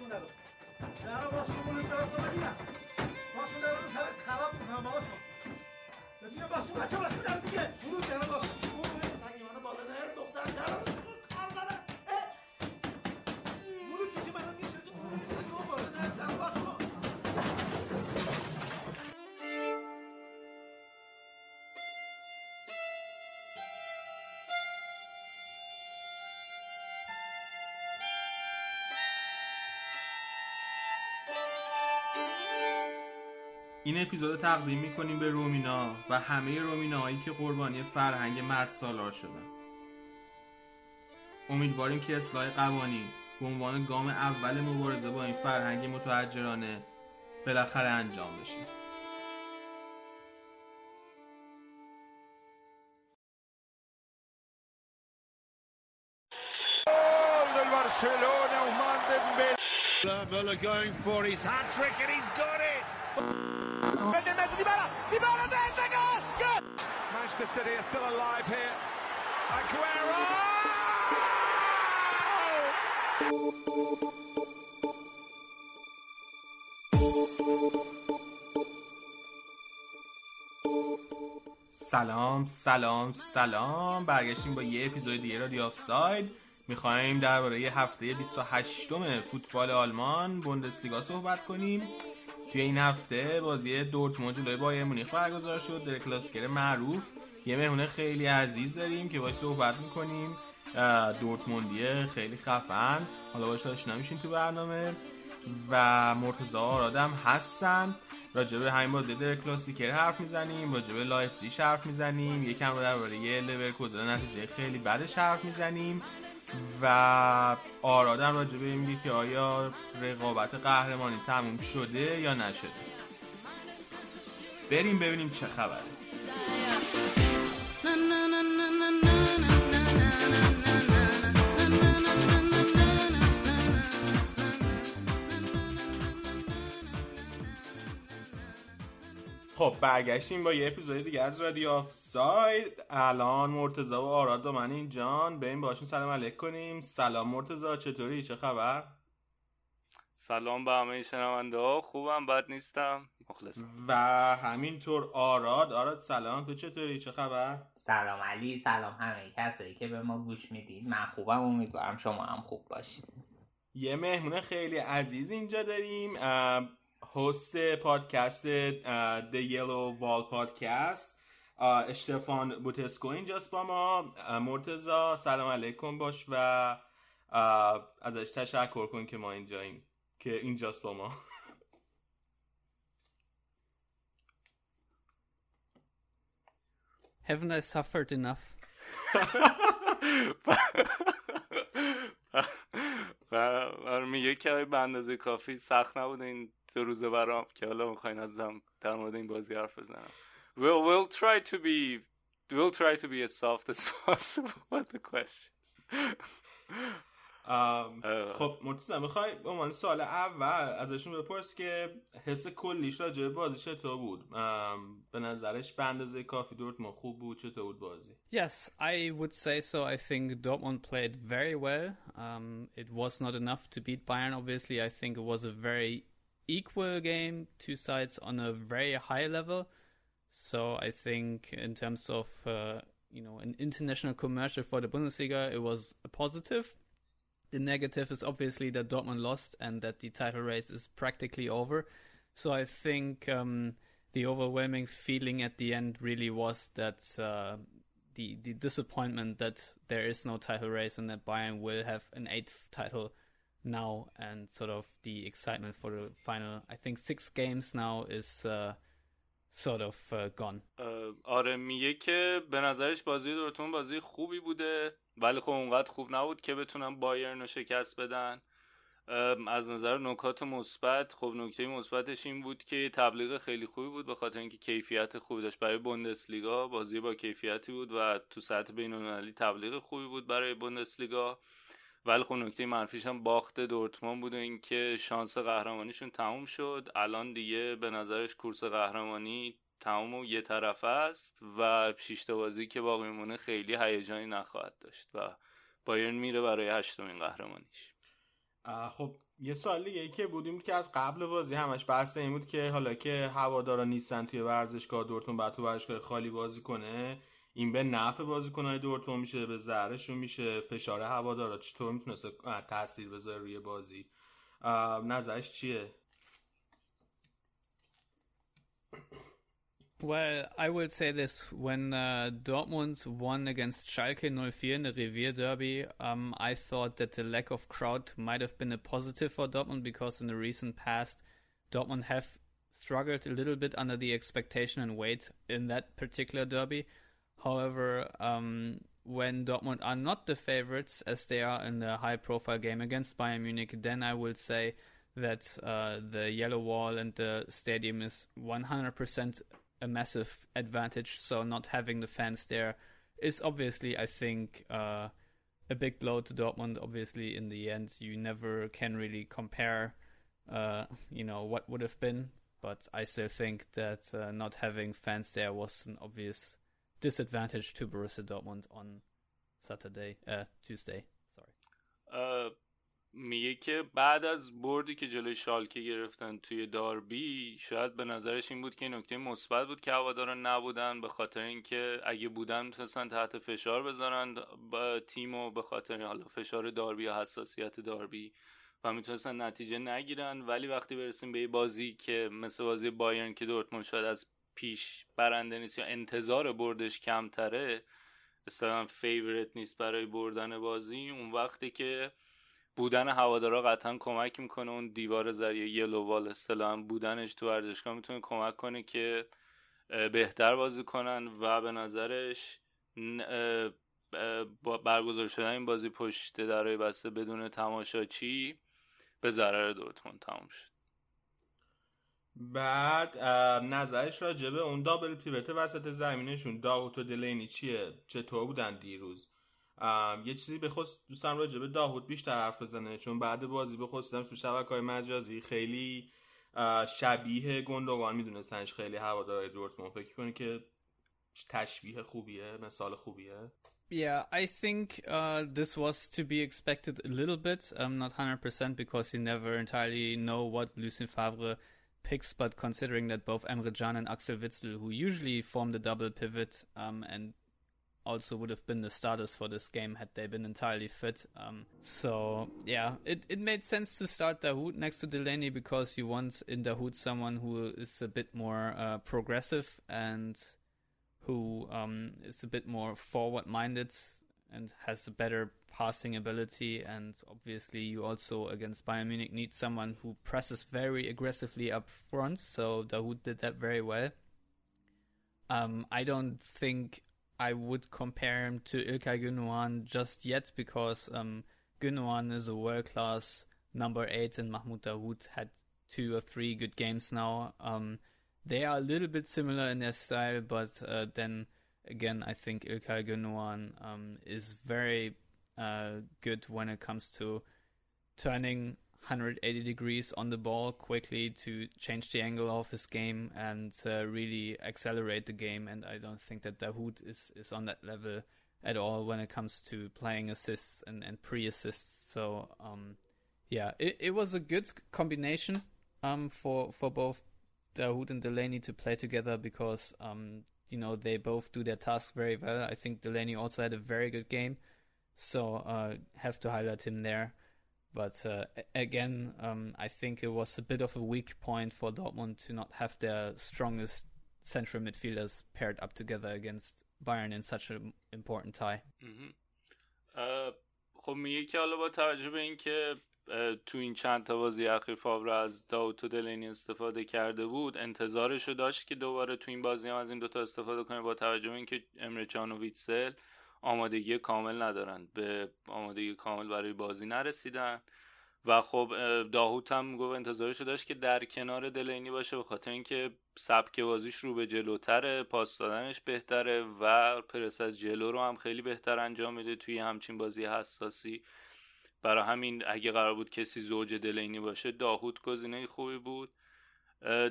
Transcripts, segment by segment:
نرو نرو باشون اونو طرف تو ببینم باشون نرو اون طرف خراب این اپیزود تقدیم می‌کنیم به رومینا و همه رومیناهایی که قربانی فرهنگ مرد سالار شدن امیدواریم که اصلاح قوانین به عنوان گام اول مبارزه با این فرهنگ متحجرانه بالاخره انجام بشه Barcelona, Dembélé. Müller going for his hat trick and he's got it. Manchester City are still alive here. Aguero! سلام سلام سلام. برگشتیم با یه اپیزود دیگه رادیو آف ساید می‌خوایم درباره یه هفته 28 م فوتبال آلمان بوندسلیگا صحبت کنیم. توی این هفته بازی دورتموند جلوی بایر مونیخ برگزار شد. Der Klassiker معروف. یه مهمون خیلی عزیز داریم که باش صحبت می‌کنیم. دورتموندیه خیلی خفن. حالا باش آشنا میشین تو برنامه. و مرتضی و آرادم هستن. راجع به همین بازی Der Klassiker حرف می‌زنیم. راجع به لایپزیگ حرف می‌زنیم. یکم درباره لورکوزن نتیجه خیلی بعدش حرف می‌زنیم. و آرادم راجع به این که آیا رقابت قهرمانی تموم شده یا نشده. بریم ببینیم چه خبره. خب برگشتیم با یه اپیزود دیگه از رادیو آفساید الان مرتضی و آراد و من اینجان. بریم باشون سلام علیک کنیم. سلام مرتضی چطوری؟ چه خبر؟ سلام به همه شنونده ها. خوبم بد نیستم. مخلصم. و همینطور آراد. آراد سلام. تو چطوری؟ چه خبر؟ سلام علی سلام همه کسایی که به ما گوش می‌دید من خوبم امیدوارم شما هم خوب باشید یه مهمون خیلی عزیز اینجا داریم. هست پادکست The Yellow Wall پادکست اشتفان بوتسکو اینجاست با ما. مرتضی سلام علیکم باش و ازش تشکر کن که ما اینجاییم که اینجاست با ما. Haven't I suffered enough? و و میگه که به اندازه کافی سخت نبود این دو روزه برام که حالا می‌خواین ازم در مورد این بازی حرف بزنم we'll, we'll try to be we'll try to be as soft as possible with the questions. خب مرتضی میخوای به عنوان سال اول ازشون بپرس که حس کلیش راجع به بازی چطور بود ام، به نظرش به اندازه کافی دورتموند خوب بود چطور بود بازی Yes, I would say so. I think Dortmund played very well. Um, it was not enough to beat Bayern, obviously. I think it was a very equal game, two sides on a very high level. So I think in terms of uh, you know an international commercial for the Bundesliga, it was a positive. The negative is obviously that Dortmund lost and that the title race is practically over. So I think um, the overwhelming feeling at the end really was that uh, the the disappointment that there is no title race and that Bayern will have an eighth title now, and sort of the excitement for the final. I think six games now is uh, sort of uh, gone. آره میگه که به نظرش بازی دورتموند بازی خوبی بوده ولی خب اونقدر خوب نبود که بتونن بایرن رو شکست بدن. از نظر نکات مثبت خب نکته مثبتش این بود که تبلیغ خیلی خوبی بود به خاطر اینکه کیفیت خوبی داشت. برای بوندسلیگا بازی با کیفیتی بود و تو سطح بین‌المللی تبلیغ خوبی بود برای بوندسلیگا. ولی خب نکته منفیش هم باخت دورتموند بود و اینکه شانس قهرمانیشون تموم شد. الان دیگه به نظرش کورس قهرمانی تمام و یه طرفه است و شیشت بازی که باقی میمونه خیلی هیجانی نخواهد داشت و بایرن میره برای هشتمین قهرمانیش. خب یه سوال دیگه که بودیم که از قبل بازی همش بحث این بود که حالا که هوادارا نیستن توی ورزشگاه دورتون بعد تو ورزشگاه خالی بازی کنه. این به نفع بازیکنهای دورتون میشه به ضررشون میشه فشار هوادارا چطور میتونسته تاثیر بذاره روی بازی نظرش چیه Well, I will say this: when uh, Dortmund won against Schalke 04 in the Revier Derby, um, I thought that the lack of crowd might have been a positive for Dortmund because in the recent past, Dortmund have struggled a little bit under the expectation and weight in that particular derby. However, um, when Dortmund are not the favorites as they are in the high-profile game against Bayern Munich, then I would say that uh, the yellow wall and the stadium is 100% a massive advantage. So not having the fans there is obviously, I think, uh, a big blow to Dortmund. Obviously, in the end, you never can really compare, uh, you know, what would have been. But I still think that uh, not having fans there was an obvious disadvantage to Borussia Dortmund on Saturday, uh, Tuesday. Sorry. میگه که بعد از بردی که جلوی شالکه گرفتن توی داربی شاید به نظرش این بود که نکته مثبت بود که هواداران نبودن به خاطر اینکه اگه بودن می‌تونستن تحت فشار بذارن تیم و به خاطر حالا فشار داربی یا حساسیت داربی و می‌تونستن نتیجه نگیرن ولی وقتی برسیم به بازی که مثل بازی بایرن که دورتموند شاید از پیش برنده نیست یا انتظار بردش کمتره اصلا فیورت نیست برای بردن بازی. اون وقتی که بودن هوادارا قطعا کمک می‌کنه اون دیوار زریع یلو وال اصطلاحا بودنش تو ورزشگاه می‌تونه کمک کنه که بهتر بازی کنن و به نظرش برگزار شدن این بازی پشت درای بسته بدون تماشاچی به ضرر دورتموند تموم شد. بعد نظرش راجبه اون دابل پیوت وسط زمینشون. داوت و دلینی چیه؟ چطور بودن دیروز؟ یه چیزی به خود دوستم راجع به داوود بیشتر حرف بزنه چون بعد بازی به خود تو شبکه های مجازی خیلی شبیه گندوان میدونستنش خیلی هوادارهای دورتموند. فکر کنی که تشبیه خوبیه؟ مثال خوبیه؟ Yeah, I think uh, this was to be expected a little bit. Um, not 100% because you never entirely know what Lucien Favre picks, but considering that both Emre Can and Axel Witzel, who usually form the double pivot um, and also would have been the starters for this game had they been entirely fit. Um, so yeah, it, it made sense to start Dahoud next to Delaney because you want in Dahoud someone who is a bit more uh, progressive and who um, is a bit more forward minded and has a better passing ability. And obviously, you also against Bayern Munich need someone who presses very aggressively up front. So Dahoud did that very well. Um, I don't think I would compare him to Ilkay Gündoğan just yet because um, Gündoğan is a world class number eight and Mahmoud Dahoud had two or three good games now. Um, they are a little bit similar in their style, but uh, then again, I think Ilkay Gündoğan um, is very uh, good when it comes to turning 180 degrees on the ball quickly to change the angle of his game and uh, really accelerate the game. And I don't think that Dahoud is, is on that level at all when it comes to playing assists and, and pre assists. So, um, yeah, it, it was a good combination um, for, for both Dahoud and Delaney to play together because, um, you know, they both do their task very well. I think Delaney also had a very good game. So, uh, have to highlight him there. But uh, again, um, I think it was a bit of a weak point for Dortmund to not have their strongest central midfielders paired up together against Bayern in such an important tie. خب میگه که حالا با توجه به اینکه تو این چند تا بازی اخیر فاور از داوت و دلینی استفاده کرده بود انتظارش رو داشت که دوباره تو این بازی هم از این دوتا استفاده کنه با توجه به اینکه امره چان و ویتسل آمادگی کامل ندارن. به آمادگی کامل برای بازی نرسیدن. و خب داهوت هم گفت انتظارش داشت که در کنار دلینی باشه به خاطر اینکه سبک بازیش رو به جلوتره پاس دادنش بهتره و پرس از جلو رو هم خیلی بهتر انجام میده توی همچین بازی حساسی. برای همین اگه قرار بود کسی زوج دلینی باشه داهوت گزینه خوبی بود.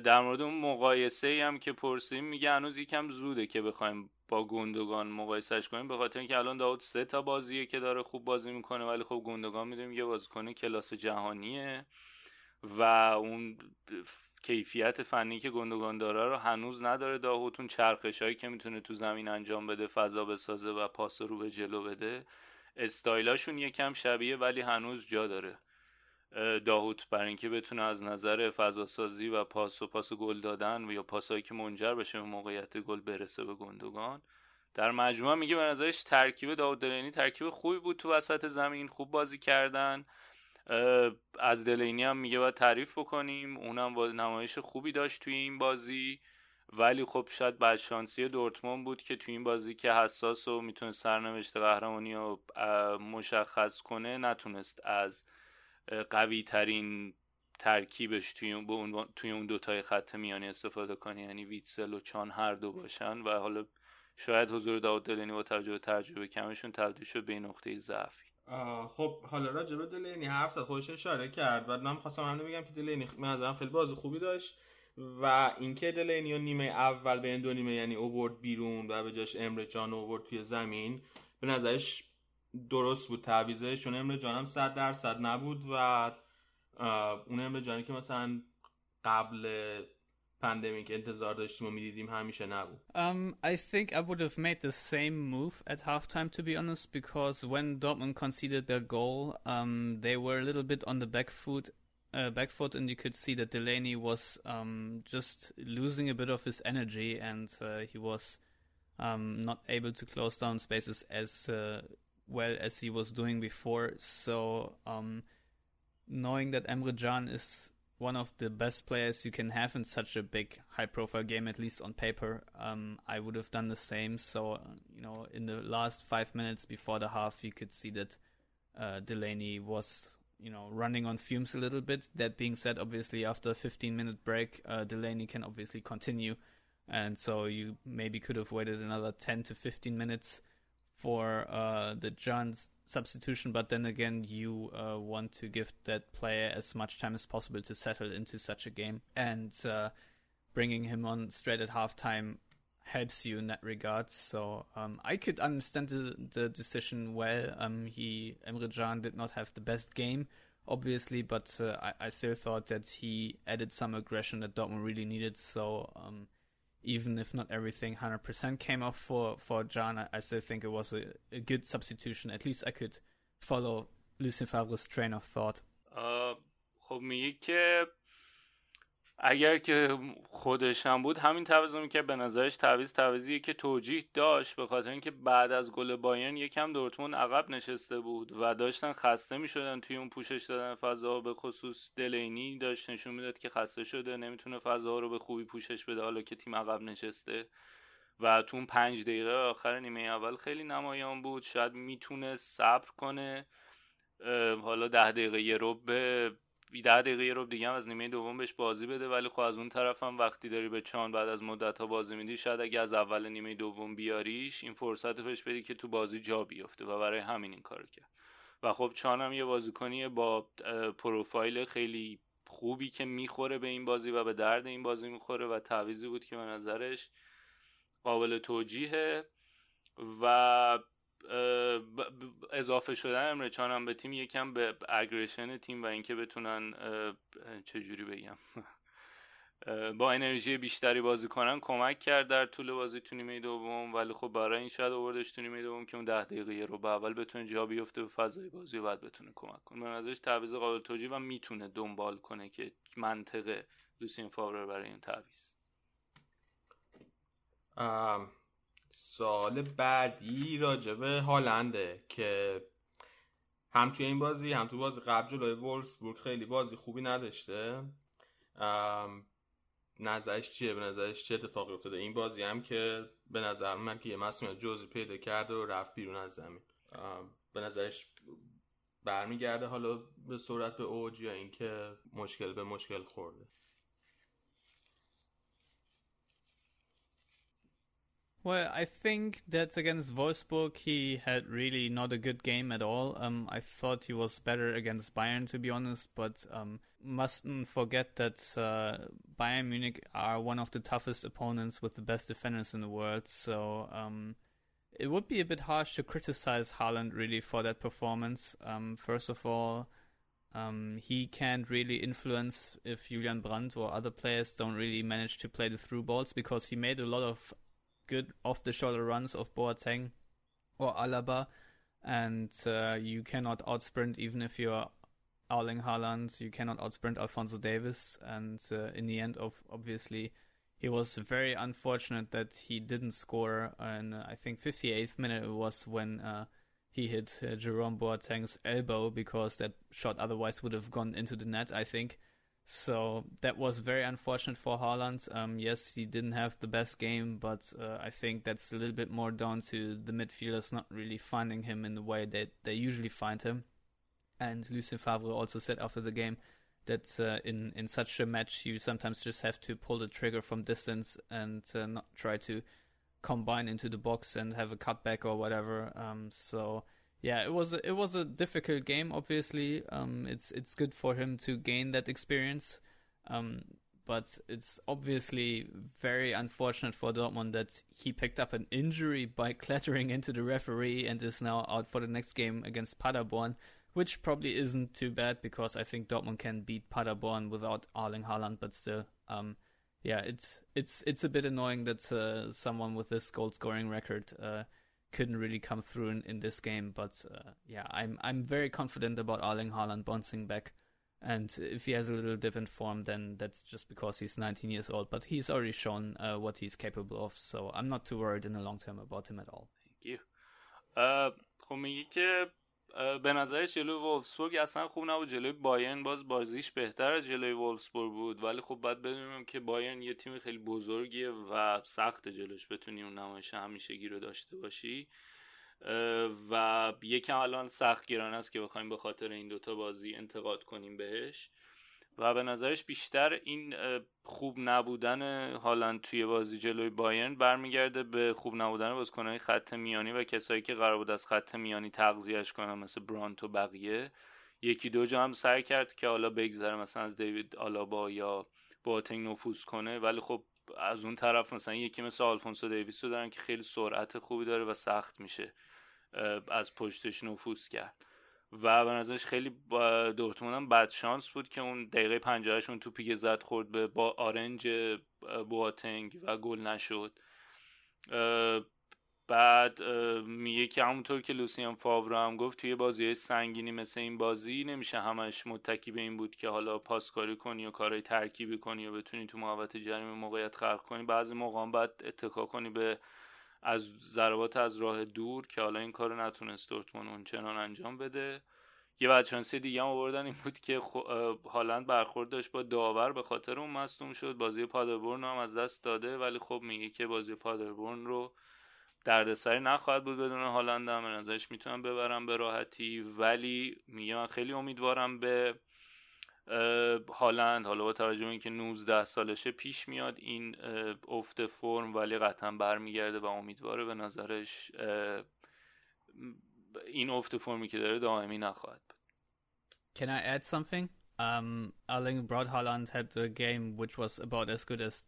در مورد اون مقایسه ای هم که پرسیم میگه هنوز یکم زوده که بخوایم با گندگان مقایسهش کنیم به خاطر اینکه الان داود سه تا بازیه که داره خوب بازی می‌کنه ولی خب گندگان می‌دونیم یه بازیکن کلاس جهانیه و اون کیفیت فنی که گندگان داره رو هنوز نداره داوود چرخش هایی که می‌تونه تو زمین انجام بده فضا بسازه و پاس رو به جلو بده. استایلاشون یکم شبیه ولی هنوز جا داره. داوود برای اینکه بتونه از نظر فضا سازی و پاس و پاس گل دادن و یا پاسایی که منجر بشه به موقعیت گل برسه به گندگان در مجموعه میگه به نظرش ترکیب داوود دلینی ترکیب خوبی بود تو وسط زمین خوب بازی کردن. از دلینی هم میگه باید تعریف بکنیم اونم نمایش خوبی داشت توی این بازی. ولی خب شاید بعد شانسی دورتموند بود که توی این بازی که حساس و می‌تونه سرنوشت قهرمانی رو مشخص کنه نتونست از قوی ترین ترکیبش توی اون توی اون دوتای خط میانی استفاده کنه. یعنی ویتسل و چان هر دو باشن و حالا شاید حضور داود دلینی با توجه به تجربه کمشون تبدیل شد به نقطه ضعفی. خب حالا راجع به دلینی حرف خودش اشاره کرد. بعد من خواستم هم بگم که دلینی من خیلی بازی خوبی داشت. و اینکه دلینی و نیمه اول به این دو نیمه یعنی اوورد بیرون و به جاش امر جان اوورد توی زمین به نظرش درست بود تعویزش چون امر جانم صد درصد نبود و اون امر جانی که مثلا قبل پندمیک انتظار داشتیم و می‌دیدیم همیشه نبود. Um, I think I would have made the same move at halftime to be honest because when Dortmund conceded their goal um, they were a little bit on the back foot uh, back foot and you could see that Delaney was um, just losing a bit of his energy and uh, he was um, not able to close down spaces as uh, well as he was doing before. So um, knowing that Emre Can is one of the best players you can have in such a big, high-profile game, at least on paper, um, I would have done the same. So you know, in the last five minutes before the half, you could see that uh, Delaney was you know running on fumes a little bit. That being said, obviously after a 15-minute break, uh, Delaney can obviously continue, and so you maybe could have waited another 10 to 15 minutes for uh, the John's substitution, but then again, you uh, want to give that player as much time as possible to settle into such a game, and uh, bringing him on straight at halftime helps you in that regard. So um, I could understand the, the decision well. Um, he Emre Can did not have the best game, obviously, but uh, I, I, still thought that he added some aggression that Dortmund really needed. So um, even if not everything 100% came off for, for John, I, I still think it was a, a, good substitution. At least I could follow Lucien Favre's train of thought. Uh, خب میگه که اگر که خودش هم بود همین تعویض که به نظرش تعویض تعویضیه که توجیه داشت. به خاطر اینکه بعد از گل بایرن یکم دورتموند عقب نشسته بود و داشتن خسته می‌شدن توی اون پوشش دادن فضا به خصوص دلینی داشت نشون می‌داد که خسته شده. نمی‌تونه فضا رو به خوبی پوشش بده حالا که تیم عقب نشسته. و تو اون پنج دقیقه آخر نیمه اول خیلی نمایان بود. شاید می‌تونه صبر کنه. حالا ده دقیقه یه رو به ده دقیقه رو دیگه هم از نیمه دوم بهش بازی بده ولی خب از اون طرف هم وقتی داری به چان بعد از مدت ها بازی میدی شاید اگه از اول نیمه دوم بیاریش این فرصت بهش بدی که تو بازی جا بیفته و برای همین این کارو کرد. و خب چان هم یه بازیکنیه با پروفایل خیلی خوبی که می‌خوره به این بازی و به درد این بازی می‌خوره و تعویزی بود که به نظرش قابل توجیهه. و اضافه شدن امرچان هم به تیم یکم به اگریشن تیم و اینکه بتونن چجوری بگم؟ با انرژی بیشتری بازی کنن کمک کرد در طول بازی تو نیمه دوم ولی خب برای این شاید آوردش تو نیمه دوم که اون ده دقیقه رو به اول بتونه جا بیفته به فضای بازی و بعد بتونه کمک کنه. من ازش تعویض قابل توجیه و می‌تونه دنبال کنه که منطقه لوسین فاور برای این تعویض. سال بعدی راجبه هالنده که هم توی این بازی هم تو بازی قبل جلوی وولسبورگ خیلی بازی خوبی نداشته. نظرش چیه؟ به نظرش چه اتفاقی افتاده؟ این بازی هم که به نظر من که یه مسئولیت جزئی پیدا کرده و رفت بیرون از زمین. به نظرش برمیگرده حالا به صورت به اوج یا اینکه مشکل به مشکل خورده. Well, I think that against Wolfsburg he had really not a good game at all. Um, I thought he was better against Bayern, to be honest, but um, mustn't forget that uh, Bayern Munich are one of the toughest opponents with the best defenders in the world. So um, it would be a bit harsh to criticize Haaland really for that performance. Um, first of all, um, he can't really influence if Julian Brandt or other players don't really manage to play the through balls because he made a lot of good off the shoulder runs of Boateng or Alaba, and uh, you cannot outsprint even if you're Erling Haaland. You cannot outsprint Alfonso Davis, and uh, in the end, of obviously, he was very unfortunate that he didn't score. And uh, I think 58th minute was when uh, he hit uh, Jerome Boateng's elbow because that shot otherwise would have gone into the net. I think. So that was very unfortunate for Haaland. Um, yes, he didn't have the best game, but uh, I think that's a little bit more down to the midfielders not really finding him in the way that they usually find him. And Lucien Favre also said after the game that uh, in in such a match you sometimes just have to pull the trigger from distance and uh, not try to combine into the box and have a cutback or whatever. Um, so yeah, it was a, it was a difficult game. Obviously, um, it's it's good for him to gain that experience, um, but it's obviously very unfortunate for Dortmund that he picked up an injury by clattering into the referee and is now out for the next game against Paderborn, which probably isn't too bad because I think Dortmund can beat Paderborn without Arling Haaland, but still, um, yeah, it's it's it's a bit annoying that uh, someone with this goal scoring record. Uh, couldn't really come through in, in this game. But uh, yeah, I'm I'm very confident about Arling Haaland bouncing back. And if he has a little dip in form, then that's just because he's 19 years old. But he's already shown uh, what he's capable of, so I'm not too worried in the long term about him at all. Thank you. Uh, به نظرش جلوی وولفسبورگ اصلا خوب نبود. جلوی بایرن باز بازیش بهتر از جلوی وولفسبورگ بود. ولی خب باید بدونیم که بایرن یه تیم خیلی بزرگیه و سخت جلوش بتونی اون نمایش همیشگی رو داشته باشی. و یکم الان سخت گران است که بخوایم به خاطر این دوتا بازی انتقاد کنیم بهش. و به نظرش بیشتر این خوب نبودن هالند توی بازی جلوی بایرن برمیگرده به خوب نبودن بازیکنهای خط میانی و کسایی که قرار بود از خط میانی تغذیهش کنن مثل برانت و بقیه. یکی دو جا هم سعی کرد که حالا بگذره مثلا از دیوید آلابا یا باتنگ نفوذ کنه. ولی خب از اون طرف مثلا یکی مثل آلفونسو دیویس رو دارن که خیلی سرعت خوبی داره و سخت میشه از پشتش نفوذ کرد. و به نظرش خیلی دورتموند هم بد شانس بود که اون دقیقه 50 اون توپی که زد خورد به با آرنج بواتنگ و گل نشد. بعد میگه که همونطور که لوسیان فاورو هم گفت توی بازی سنگینی مثل این بازی نمیشه همش متکی به این بود که حالا پاسکاری کنی و کارهای ترکیبی کنی و بتونی تو محوطه جریمه موقعیت خلق کنی. بعضی موقع هم باید اتکا کنی به از ضربات از راه دور که حالا این کار نتونست دورتموند اونچنان انجام بده. یه بدشانسی دیگه هم آوردن این بود که هالند برخورد داشت با داور به خاطر اون مصدوم شد. بازی پادربورن هم از دست داده ولی خب میگه که بازی پادربورن رو دردسری نخواهد بود بدون هالند. هم نظرش می‌تونم ببرم به راحتی ولی میگه من خیلی امیدوارم به هالند حالا با توجه اینکه 19 سالشه پیش میاد این افت فرم ولی قطعا برمیگرده و امیدواره به نظرش این افت فرمی که داره دائمی نخواهد بود Can I add something? Um, Erling Braut Haaland had a game which was about as good as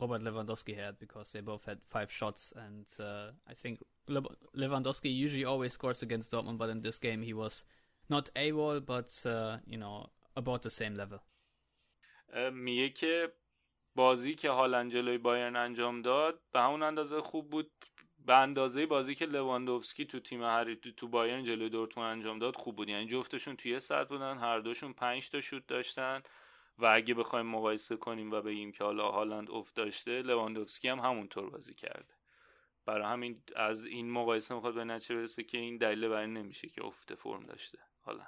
Robert Lewandowski had because they both had five shots and uh, I think Le- Lewandowski usually always scores against Dortmund but in this game he was not AWOL but uh, you know about the same level. میگه که بازی که هالند جلوی بایرن انجام داد به همون اندازه خوب بود. به اندازه بازی که لواندوفسکی تو تیم هر تو بایرن جلوی دورتموند انجام داد خوب بود. یعنی جفتشون توی سطح بودن هر دوشون 5 تا شوت داشتن و اگه بخوایم مقایسه کنیم و بگیم که حالا هالند افت داشته لواندوفسکی هم همونطور بازی کرده. برای همین از این مقایسه می‌خواد به نتیجه برسه که این دلیل برای نمیشه که افت فرم داشته حالا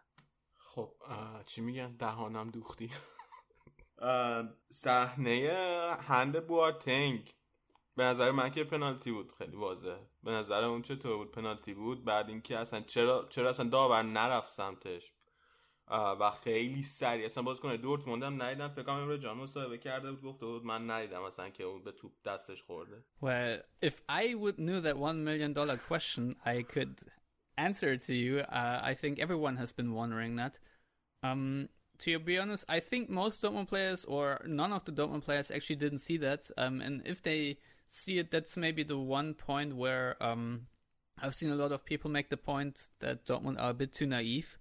خب چی میگن؟ دهانم دوختی. صحنه هند بواتنگ. به نظر من که پنالتی بود. خیلی واضح به نظر اون چطور بود؟ پنالتی بود. بعد اینکه اصلا چرا چرا اصلا داور نرفت سمتش. و خیلی سریع. اصلا باز کنه دورتموند هم ندیدم فکر کنم امروز جان مصاحبه کرده بود. گفته بود من ندیدم اصلا که اون به توپ دستش خورده. Well, if I would knew that one million dollar question, I could answer to you. Uh, I think everyone has been wondering that. Um, to be honest, I think most Dortmund players or none of the Dortmund players actually didn't see that. Um, and if they see it, that's maybe the one point where um, I've seen a lot of people make the point that Dortmund are a bit too naive.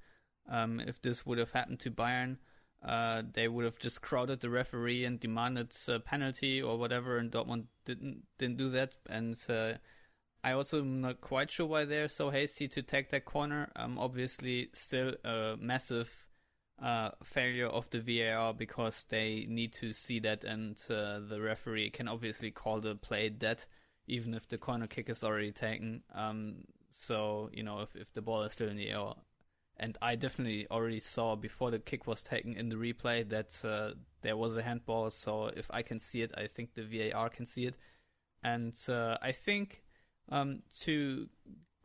Um, if this would have happened to Bayern, uh, they would have just crowded the referee and demanded a penalty or whatever, and Dortmund didn't didn't do that. And uh, I also am not quite sure why they're so hasty to take that corner. Um, obviously, still a massive uh, failure of the VAR because they need to see that, and uh, the referee can obviously call the play dead, even if the corner kick is already taken. Um, so you know, if if the ball is still in the air, and I definitely already saw before the kick was taken in the replay that uh, there was a handball. So if I can see it, I think the VAR can see it, and uh, I think um, to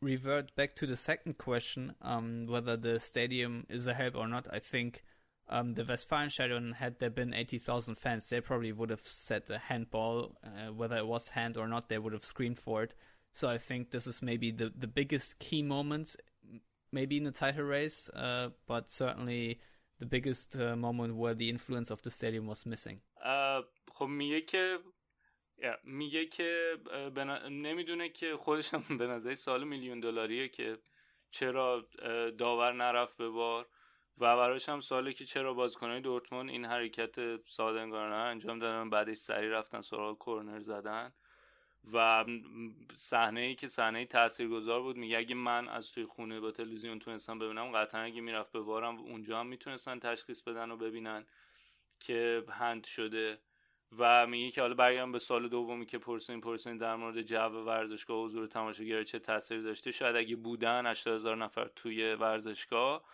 revert back to the second question, um, whether the stadium is a help or not, I think um, the Westfalenstadion, had there been 80,000 fans, they probably would have said a handball, uh, whether it was hand or not, they would have screamed for it. So I think this is maybe the, the biggest key moment, maybe in the title race, uh, but certainly the biggest uh, moment where the influence of the stadium was missing. خب میگه که میگه که. نمی‌دونه که خودش هم به نظر سال میلیون دلاریه که چرا داور نرفت به بار و براش هم ساله که چرا بازیکنهای دورتموند این حرکت سادنگارانه انجام دادن بعدش سری رفتن سراغ کرنر زدن و صحنه ای که صحنه تاثیرگذار بود میگه اگه من از توی خونه با تلویزیون تونستم ببینم قطعا اگه می‌رفت به بارم اونجا هم می‌تونستن تشخیص بدن و ببینن که هند شده و میگه که حالا برگردم به سال دومی که پرسین پرسین در مورد جو ورزشگاه حضور تماشاگر چه تاثیری داشته؟ شاید اگه بودن 80 هزار نفر توی ورزشگاه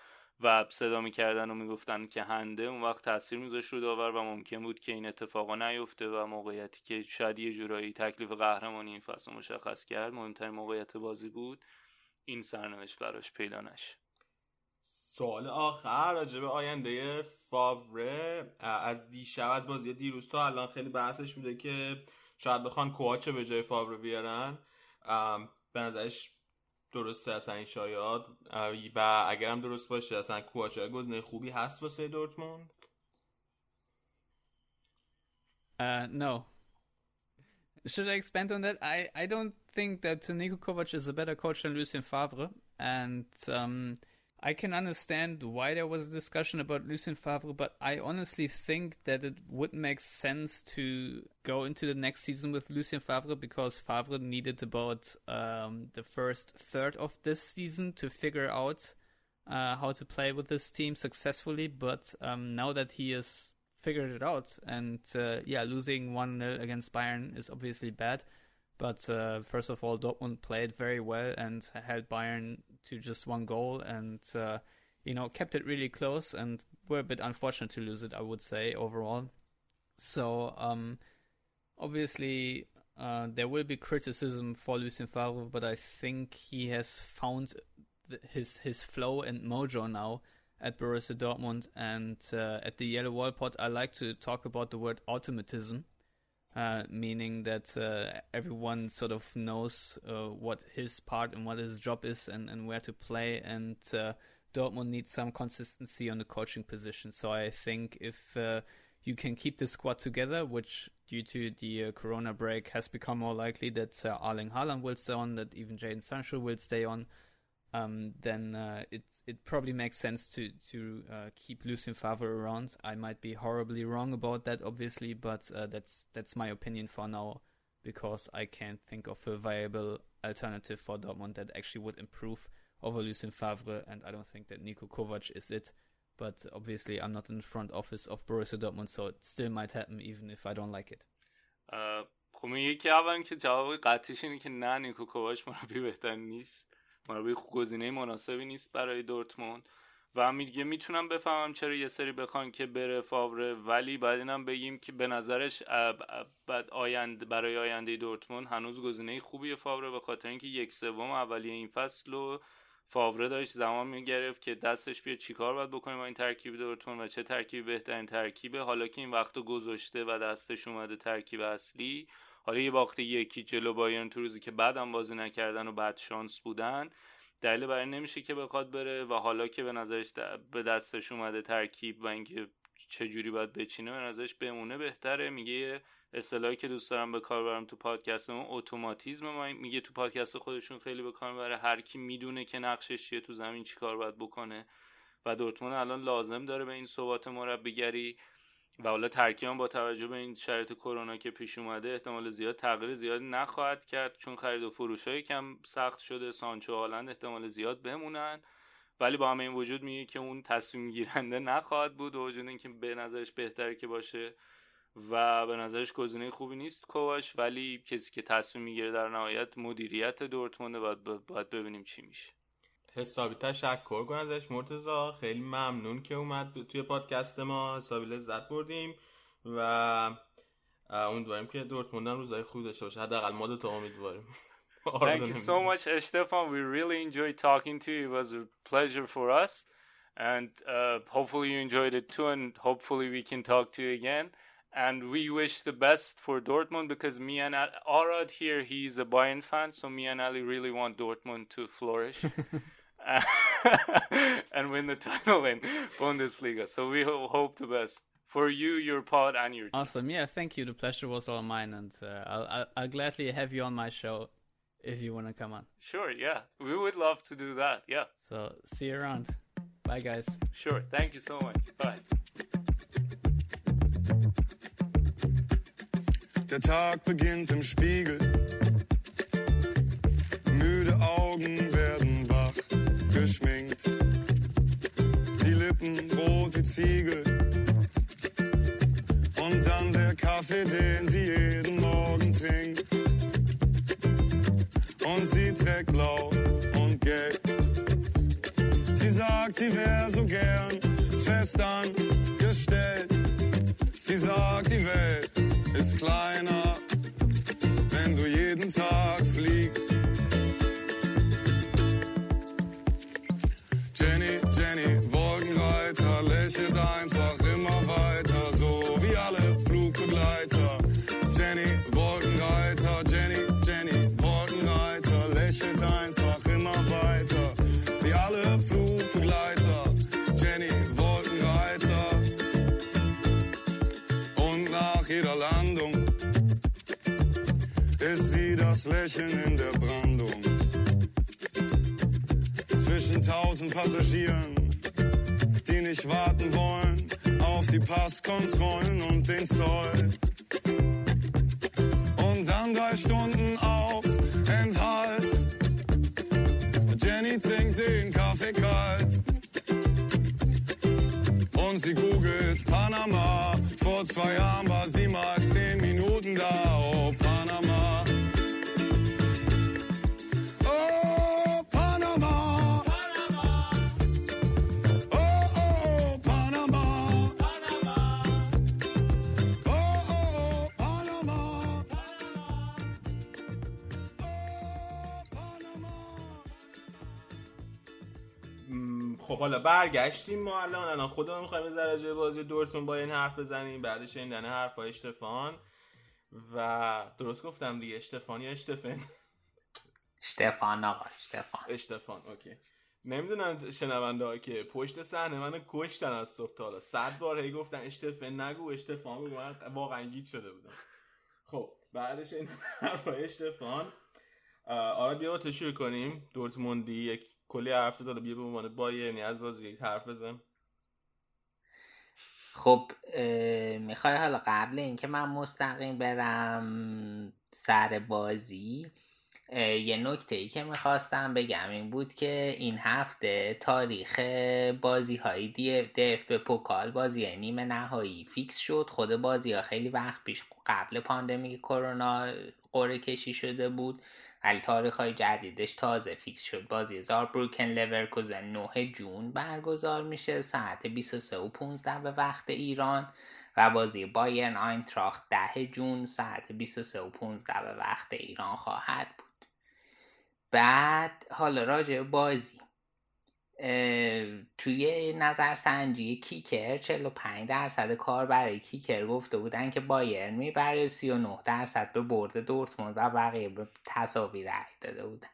و صدا می‌کردن و می‌گفتن که هنده اون وقت تاثیر میذاشت رو داور و ممکن بود که این اتفاقا نیفته و موقعیتی که شاید یه جورایی تکلیف قهرمانی این فصل مشخص کرد مهمترین موقعیت بازی بود این سرنوشت براش پیدا نشه. سوال آخر راجع به آینده فاوره از دیشب از بازی دیروز تا الان خیلی بحثش بوده که شاید بخوان کوچه به جای فاوره بیارن به نظرش درسته اصلا این شایعات و اگرم درست باشه اصلا کوچه گزینه خوبی هست واسه دورتموند Uh, no. Should I expand on that? I, I don't think that Niko Kovac is a better coach than Lucien Favre. And um, I can understand why there was a discussion about Lucien Favre, but I honestly think that it would make sense to go into the next season with Lucien Favre because Favre needed about um, the first third of this season to figure out uh, how to play with this team successfully. But um, now that he has figured it out, and uh, yeah, losing 1 0 against Bayern is obviously bad. But uh, first of all, Dortmund played very well and held Bayern to just one goal, and uh, you know kept it really close. And were a bit unfortunate to lose it, I would say overall. So um, obviously uh, there will be criticism for Lucien Favre, but I think he has found his his flow and mojo now at Borussia Dortmund. And uh, at the Yellow Wall Pod, I like to talk about the word automatism uh, meaning that uh, everyone sort of knows uh, what his part and what his job is and, and where to play. And uh, Dortmund needs some consistency on the coaching position. So I think if uh, you can keep the squad together, which due to the Corona break has become more likely that Arling Haaland will stay on, that even Jaden Sancho will stay on, um, then uh, it it probably makes sense to to uh, keep Lucien Favre around. I might be horribly wrong about that, obviously, but uh, that's that's my opinion for now because I can't think of a viable alternative for Dortmund that actually would improve over Lucien Favre, and I don't think that Niko Kovac is it. But obviously, I'm not in the front office of Borussia Dortmund, so it still might happen even if I don't like it. خب میگه که اول که جواب قطعیش اینه که نه نیکو کوواچ مربی بهتر نیست مربی گزینه مناسبی نیست برای دورتموند. و میگه می‌تونم بفهمم چرا یه سری بخوان که بره فاوره ولی بعد اینم بگیم که به نظرش بعد آینده برای آینده دورتموند هنوز گزینه خوبیه فاوره به خاطر اینکه یک سوم اولیه این فصل رو فاوره داشت زمان می‌گرفت که دستش بیاد چیکار باید بکنه با این ترکیب دورتون و چه ترکیب بهترین ترکیبه. حالا که این وقت گذاشته و دستش اومده ترکیب اصلی حالا یه باخته یکی جلو بایرن تو روزی که بعدم بازی نکردن و بعد شانس بودن دلیل برای نمیشه که بخواد بره و حالا که به نظرش به دستش اومده ترکیب و اینکه چه جوری باید بچینه به نظرش بمونه بهتره. میگه اصطلاحی که دوست دارم به کار برم تو پادکست اون اتوماتیزم ما میگه تو پادکست خودشون خیلی به کار بره هر کی می‌دونه که نقشش چیه تو زمین چیکار باید بکنه. و دورتموند الان لازم داره به این ثبات مربیگری و حالا ترکیب با توجه به این شرایط کرونا که پیش اومده احتمال زیاد تغییر زیادی نخواهد کرد. چون خرید و فروش های کم سخت شده سانچو هالند احتمال زیاد بمونن. ولی با همه این وجود میگه که اون تصمیم گیرنده نخواهد بود و وجود اینکه به نظرش بهتره که باشه و به نظرش گزینه خوبی نیست کوواش ولی کسی که تصمیم می‌گیره در نهایت مدیریت دورتموند باید, باید ببینیم چی میشه. حسابی تشکر کن ازش مرتزا خیلی ممنون که اومد توی پادکست ما حسابی لذت بردیم و امیدواریم که دورتموند روزای خوب داشته باشه حداقل ما دو تا امیدواریم Thank you so much, Estefan. We really enjoyed talking to you. It was a pleasure for us. And uh, hopefully you enjoyed it too. And hopefully we can talk to you again. And we wish the best for Dortmund because me and Arad here, he's a Bayern fan. So me and Ali really want Dortmund to flourish. and win the title in Bundesliga. So we hope the best for you, your pod, and your team. Awesome. Yeah, thank you. The pleasure was all mine, and uh, I'll, I'll, I'll gladly have you on my show if you want to come on. Sure. Yeah, we would love to do that. Yeah. So see you around. Bye, guys. Sure. Thank you so much. Bye. Der Tag beginnt im Spiegel. Müde Augen werden wach geschminkt. Die Lippen rot wie Ziegel. Und dann der Kaffee, den sie jeden Morgen trinkt. Und sie trägt blau und gelb. Sie sagt, sie wär so gern fest angestellt. Sie sagt, die Welt ist kleiner, wenn du jeden Tag fliegst. Wolkenreiter, lächelt einfach immer weiter, so wie alle Flugbegleiter. Jenny, Wolkenreiter, Jenny, Jenny, Wolkenreiter, lächelt einfach immer weiter, wie alle Flugbegleiter. Jenny, Wolkenreiter. Und nach jeder Landung ist sie das Lächeln in der Brandung. Zwischen tausend Passagieren, die nicht warten wollen auf die Passkontrollen und den Zoll. Und dann drei Stunden auf Enthalt. Jenny trinkt den Kaffee kalt. Und sie googelt Panama. Vor zwei Jahren war sie mal zehn Minuten da. خب حالا برگشتیم ما الان. الان خودمون می‌خوایم از درجه بازی دورتون با این حرف بزنیم. بعدش این دنه حرف اشتفان. و درست گفتم دیگه اشتفان یا اشتفن؟ اشتفان آقا اشتفان. اشتفان اوکی. نمی‌دونم شنونده ها که پشت صحنه من کشتن از صبح تا حالا. صد بار هی گفتن اشتفن نگو اشتفان بگو من واقعا گیت شده بودم. خب بعدش این حرفای اشتفان. آره بیا تو شروع کنیم. دورتموندی یک کلی حرف داره بیا به عنوان بایرنی از بازی یک حرف بزن. خب می‌خوای حالا قبل اینکه من مستقیم برم سر بازی یه نکته ای که می‌خواستم بگم این بود که این هفته تاریخ بازی های DFB Pokal بازی نیمه نهایی فیکس شد. خود بازی ها خیلی وقت پیش قبل pandemic کرونا قرعه کشی شده بود. ولی تاریخ های جدیدش تازه فیکس شد. بازی زاربروکن لورکوزن 9 June برگزار میشه. ساعت 23 و 15 به وقت ایران و بازی بایرن آینتراخت 10 June ساعت 23 و 15 به وقت ایران خواهد بود. بعد حالا راجع بازی. توی نظرسنجی کیکر 45 درصد کاربرای کیکر گفته بودن که بایرن می‌بره 39 درصد به برد دورتموند و بقیه به تساوی رای داده بودن.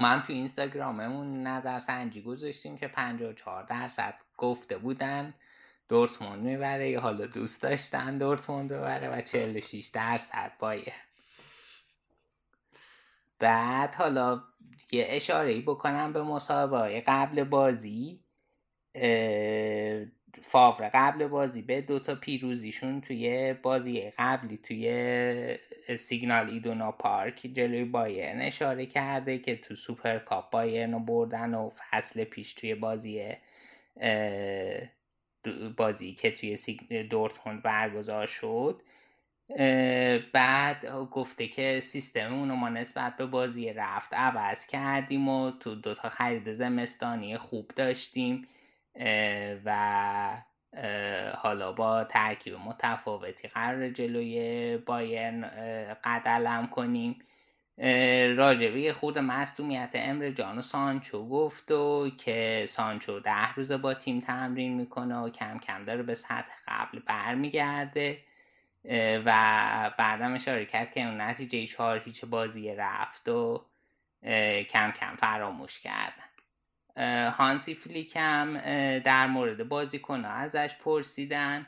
ما هم تو اینستاگراممون نظرسنجی گذاشتیم که 54 درصد گفته بودن دورتموند می‌بره یا حالا دوست داشتن دورتموند ببره و 46 درصد بایر بعد حالا یه اشاره بکنم به مسابقه قبل بازی فاور قبل بازی به دوتا پیروزیشون توی بازی قبلی توی سیگنال ایدونا پارک جلوی بایرن اشاره کرده که تو سوپر کاپ بایرن رو بردن و فصل پیش توی بازی بازی که توی دورتموند برگزار شد. بعد گفته که سیستم اونو ما نسبت به بازی رفت عوض کردیم و تو دوتا خرید زمستانی خوب داشتیم و حالا با ترکیب متفاوتی قرار جلوی بایرن قدلم کنیم. راجبه خود مصدومیت امر جان و سانچو گفت و که سانچو ده روزه با تیم تمرین می‌کنه و کم کم داره به سطح قبل برمیگرده. و بعدم اشاره کرد که اون نتیجه چهار هیچ بازی رفت و کم کم فراموش کردن. هانسی فلیکم در مورد بازیکن ازش پرسیدن.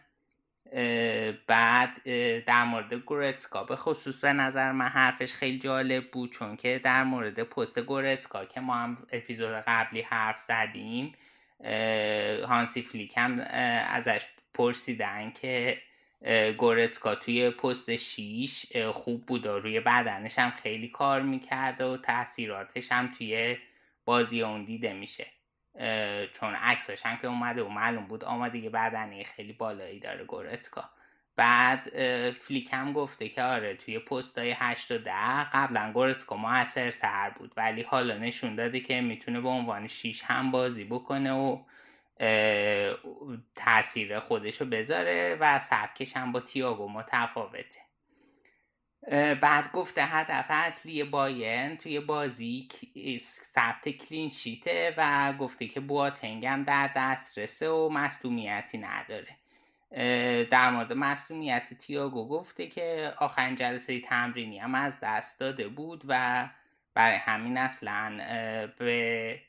بعد در مورد گورتسکا به خصوص به نظر من حرفش خیلی جالب بود چون که در مورد پست گورتسکا که ما هم اپیزود قبلی حرف زدیم هانسی فلیک ازش پرسیدن که گورتسکا توی پست شیش خوب بود و روی بدنش هم خیلی کار می‌کرده و تاثیراتش هم توی بازی اون دیده میشه. چون عکساش هم که اومده و معلوم بود آمادگی بدنی خیلی بالایی داره گورتکا بعد فلیک هم گفته که آره توی پست های 8 و 10 قبلا گورتکا موثرتر بود ولی حالا نشون داده که می‌تونه به عنوان 6 هم بازی بکنه و تاثیر خودشو بذاره و سبکش هم با تیاگو متفاوته. بعد گفته هدف اصلی بایرن توی بازی ثبت کلین شیته و گفته که بواتنگ هم در دسترسه و مصدومیتی نداره. در مورد مصدومیت تیاگو گفته که آخرین جلسه تمرینی هم از دست داده بود و برای همین اصلا به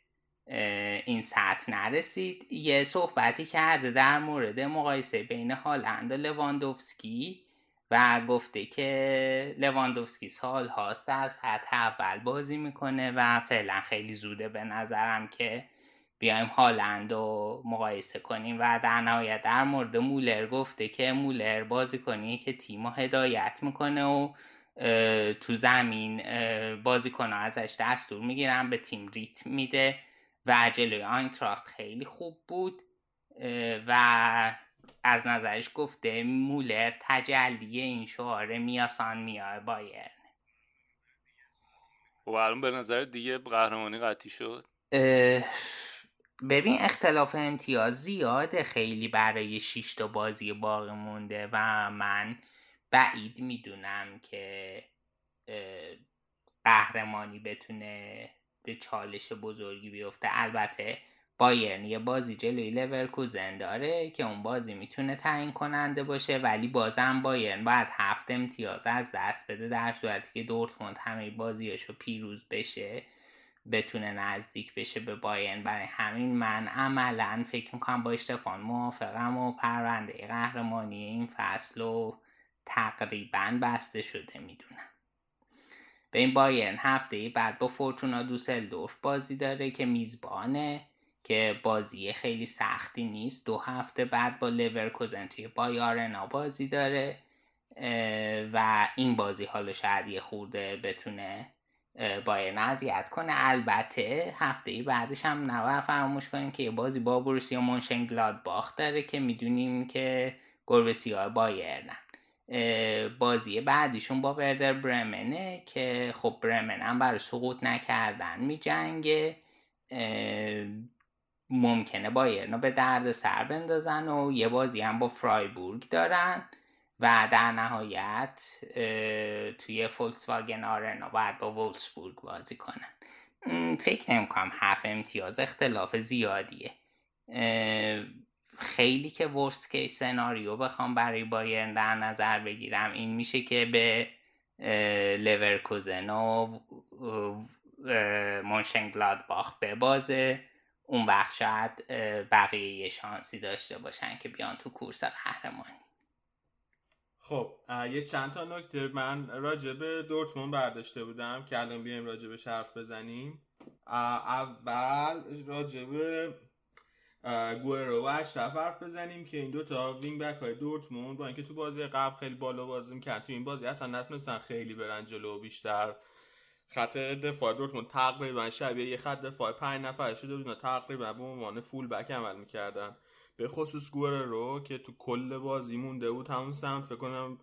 این سطح نرسید. یه صحبتی کرده در مورد مقایسه بین هالند و لواندوفسکی و گفته که لواندوفسکی سال هاست در سطح اول بازی می‌کنه و فعلا خیلی زوده به نظرم که بیایم هالند رو مقایسه کنیم و در نهایت در مورد مولر گفته که مولر بازی کنی که تیم هدایت می‌کنه و تو زمین بازیکن ازش دستور می‌گیرن به تیم ریتم میده. و جلوی آینتراخت خیلی خوب بود و از نظرش گفته مولر تجلی این شعار میاسان میاه بایرن. و خب الان به نظر دیگه قهرمانی قطعی شد. ببین اختلاف امتیاز زیاده خیلی برای شیشت تا بازی باقی مونده و من بعید می‌دونم که قهرمانی بتونه به چالش بزرگی بیفته. البته بایرن یه بازی جلوی لورکوزن داره که اون بازی می‌تونه تعیین کننده باشه ولی بازم بایرن باید هفت امتیاز از دست بده در صورتی که دورتموند همه بازیاشو پیروز بشه بتونه نزدیک بشه به بایرن. برای همین من عملا فکر می‌کنم با اشتفان موافقم و پرونده قهرمانی این فصل رو تقریبا بسته شده می‌دونم. به این بایرن هفته بعد با فورتونا دوسلدورف بازی داره که میزبانه که بازی خیلی سختی نیست. دو هفته بعد با لورکوزن توی بایارنا بازی داره و این بازی حالا شاید یه خورده بتونه بایرن اذیت کنه. البته هفته بعدش هم نباید فراموش کنیم که یه بازی با بروسیا مونشن باخت داره که می‌دونیم که گربه سیاه بایرنن. بازی بعدیشون با وردر برمنه که خب برمن هم برای سقوط نکردن می جنگه ممکنه بایرنو به درد سر بندازن و یه بازی هم با فرایبورگ دارن و در نهایت توی فولکس واگن آرنا باید با وولسبورگ بازی کنن. فکر نمی کنم هفت امتیاز اختلاف زیادیه. خیلی که worst case scenario بخوام برای بایرن در نظر بگیرم این میشه که به لورکوزن و مونشنگلادباخ ببازه. اون وقت شاید بقیه یه شانسی داشته باشن که بیان تو کورس قهرمانی. خب یه چند تا نکته. من راجع به دورتموند برداشته بودم که الان بیایم راجع به حرف بزنیم. اول اه، گریرو و اشرف حرف بزنیم که این دوتا wing back های دورتموند با اینکه تو بازی قبل خیلی بالا بازی می‌کرد تو این بازی اصلا نتونستن خیلی برن جلو بیشتر. خط دفاع دورتموند تقریبا شبیه یه خط دفاع پنج نفر شده بود اینا تقریبا به عنوان فول بک عمل می‌کردن. به خصوص گوئرو که تو کل بازی مونده بود همون سمت فکر کنم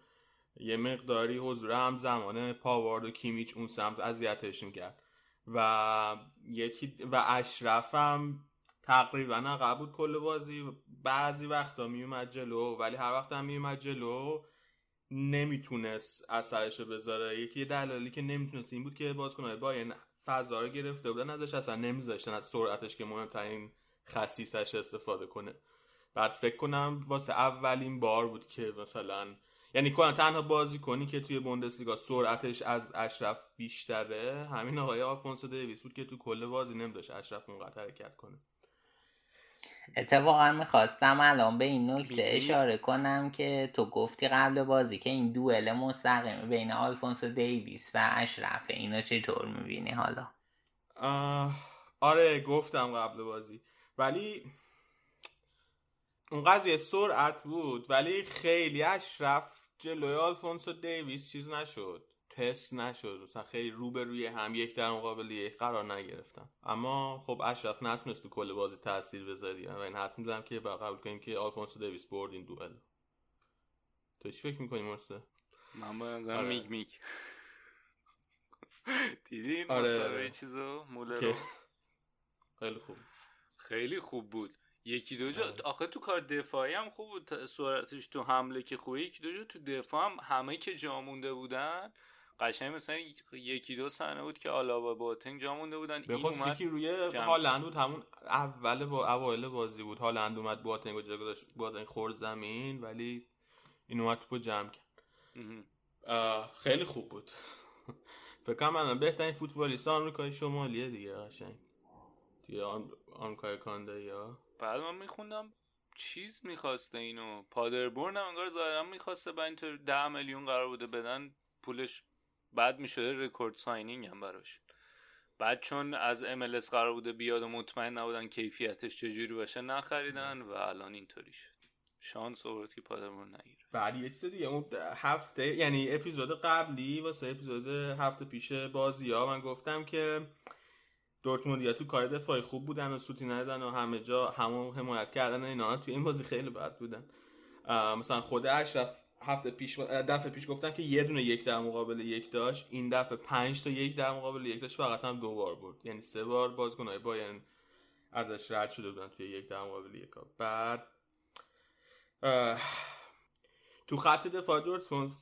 یه مقداری حضور هم زمان پاوارد و کیمیچ اون سمت اذیتش می‌کرد. و یکی و اشرف هم تقریبا عقب بود کل بازی. بعضی وقتا میومد جلو ولی هر وقت هم میومد جلو نمی‌تونست اثرش بذاره. یکی دلالی که نمی‌تونست این بود که بازیکن‌های بایرن فضا رو گرفته بودن ازش اصلا نمیذاشتن از سرعتش که مهمترین خصیصش استفاده کنه. بعد فکر کنم واسه اولین بار بود که مثلا یعنی کنم تنها بازی کنی که توی بوندسلیگا سرعتش از اشرف بیشتره همین آقای آلفونسو دیویس بود که تو کل بازی نمیداشت اشرف اونقدر حرکت کنه. اتفاقا می‌خواستم الان به این نکته؟ اشاره کنم که تو گفتی قبل بازی که این دوئل مستقیم بین آلفونسو دیویس و اشرفه اینو چطور می‌بینی حالا؟ آره گفتم قبل بازی. ولی اون قضیه سرعت بود ولی خیلی اشرف جلوی آلفونسو دیویس چیز نشد. تست نشد مثلا خیلی روبروی هم یک در مقابل یک قرار نگرفتن اما خب اشرف نتونست تو کل بازی تاثیر بذاری و این حد می‌زنم که با قبول کنیم که آلفونسو دیویس برد این دوئل تو چی فکر می‌کنی مرسه؟ من با نظرم آره. میگ میگ دیدین آره. چیزو مولر که رو؟ خیلی خوب خیلی خوب بود یکی دو جا آره. آخه تو کار دفاعی هم خوب بود سرعتش تو حمله که خوبه یکی دو جا تو دفاع هم همه که جا مونده بودن قشنگ مثلا یکی دو صحنه بود که آلابا باتنگ جا مونده بودن. به این خصوص اومد یکی روی هالند بود همون اول با اوایل بازی بود. هالند اومد بواتنگ و جا گذاشت. بواتنگ خورد زمین ولی این اومد توپو جمع کرد. خیلی خوب بود. فکر کنم بهترین فوتبالیست آمریکای شمالیه دیگه قشنگ. توی آم- آمریکای کانادا یا بعد من میخوندم چیز می‌خواسته اینو. پادربورن هم انگار ظاهرا می‌خواسته با اینطور ده میلیون قرار بوده بدن پولش بعد می‌شده record signing هم براش. بعد چون از MLS قرار بوده بیاد و مطمئن نبودن کیفیتش چجوری باشه نخریدن و الان اینطوری شد. شانس آورد که پادربورن نگیره. بعد یه چیز دیگه اون هفته یعنی اپیزود قبلی واسه اپیزود هفته پیش بازی ها من گفتم که دورتموندیا تو کار دفاعی خوب بودن و سوتی ندادن و همه جا همون حمایت کردن اینا توی این بازی خیلی بد بودن. مثلا خود اشرف هفته پیش دفعه پیش گفتم که یه دونه یک در مقابل یک داشت. این دفعه پنج تا یک در مقابل یک داشت. فقط هم دو بار بود یعنی سه بار بازیکن‌های بایرن ازش رد شده بودن توی یک در مقابل یک ها. بعد تو خط دفاع دورتموند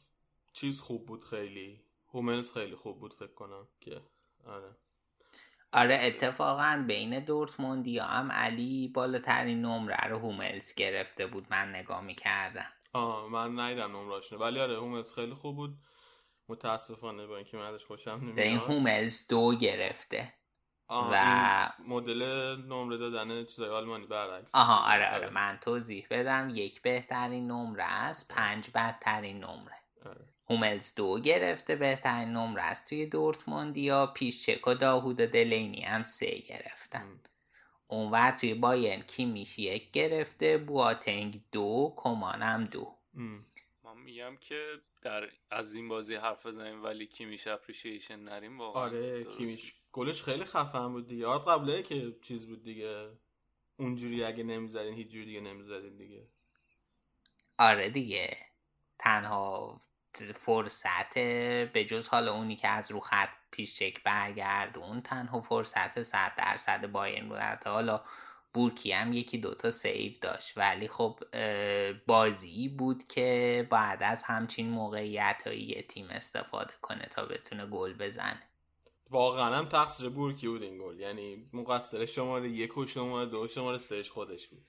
چیز خوب بود خیلی. هوملز خیلی خوب بود فکر کنم که آره. آره اتفاقا بین دورتموندیا هم علی بالاترین نمره رو هوملز گرفته بود من نگاه می‌کردم. آه من ندیدم نمراشونو ولی آره هوملز خیلی خوب بود. متاسفانه با اینکه من ازش خوشم به این نمیاد. هوملز دو گرفته. آه و- مدل نمره دادن چیزای آلمانی برعکس. آها آره آره. من توضیح بدم. یک بهترین نمره است پنج بدترین نمره. آره. هوملز دو گرفته بهترین نمره است توی دورتموندیا پیشچک و داهود و دلینی هم سه گرفتن. م. اونور توی بایرن کیمیش یک گرفته بواتنگ دو کمان هم دو. م. من میگم که در از این بازی حرف بزنیم ولی کیمیش appreciation نریم واقعا. آره کیمیش. گلش خیلی خفن بود دیگه. آره قبله که چیز بود دیگه. اونجوری اگه نمی‌زدین هیچ جوری دیگه نمی‌زدین دیگه. آره دیگه. تنها فرصت به جز حالا اونی که از رو خط پیشچک برگردون تنها فرصت صد درصد بایرن بود. حالا بورکی هم یکی دوتا save داشت. ولی خب بازی بود که بعد از همچین موقعیت یه تیم استفاده کنه تا بتونه گل بزنه. واقعا هم تقصیر بورکی بود این گل. یعنی مقصر شماره یک و شماره دو شماره سهش خودش بود.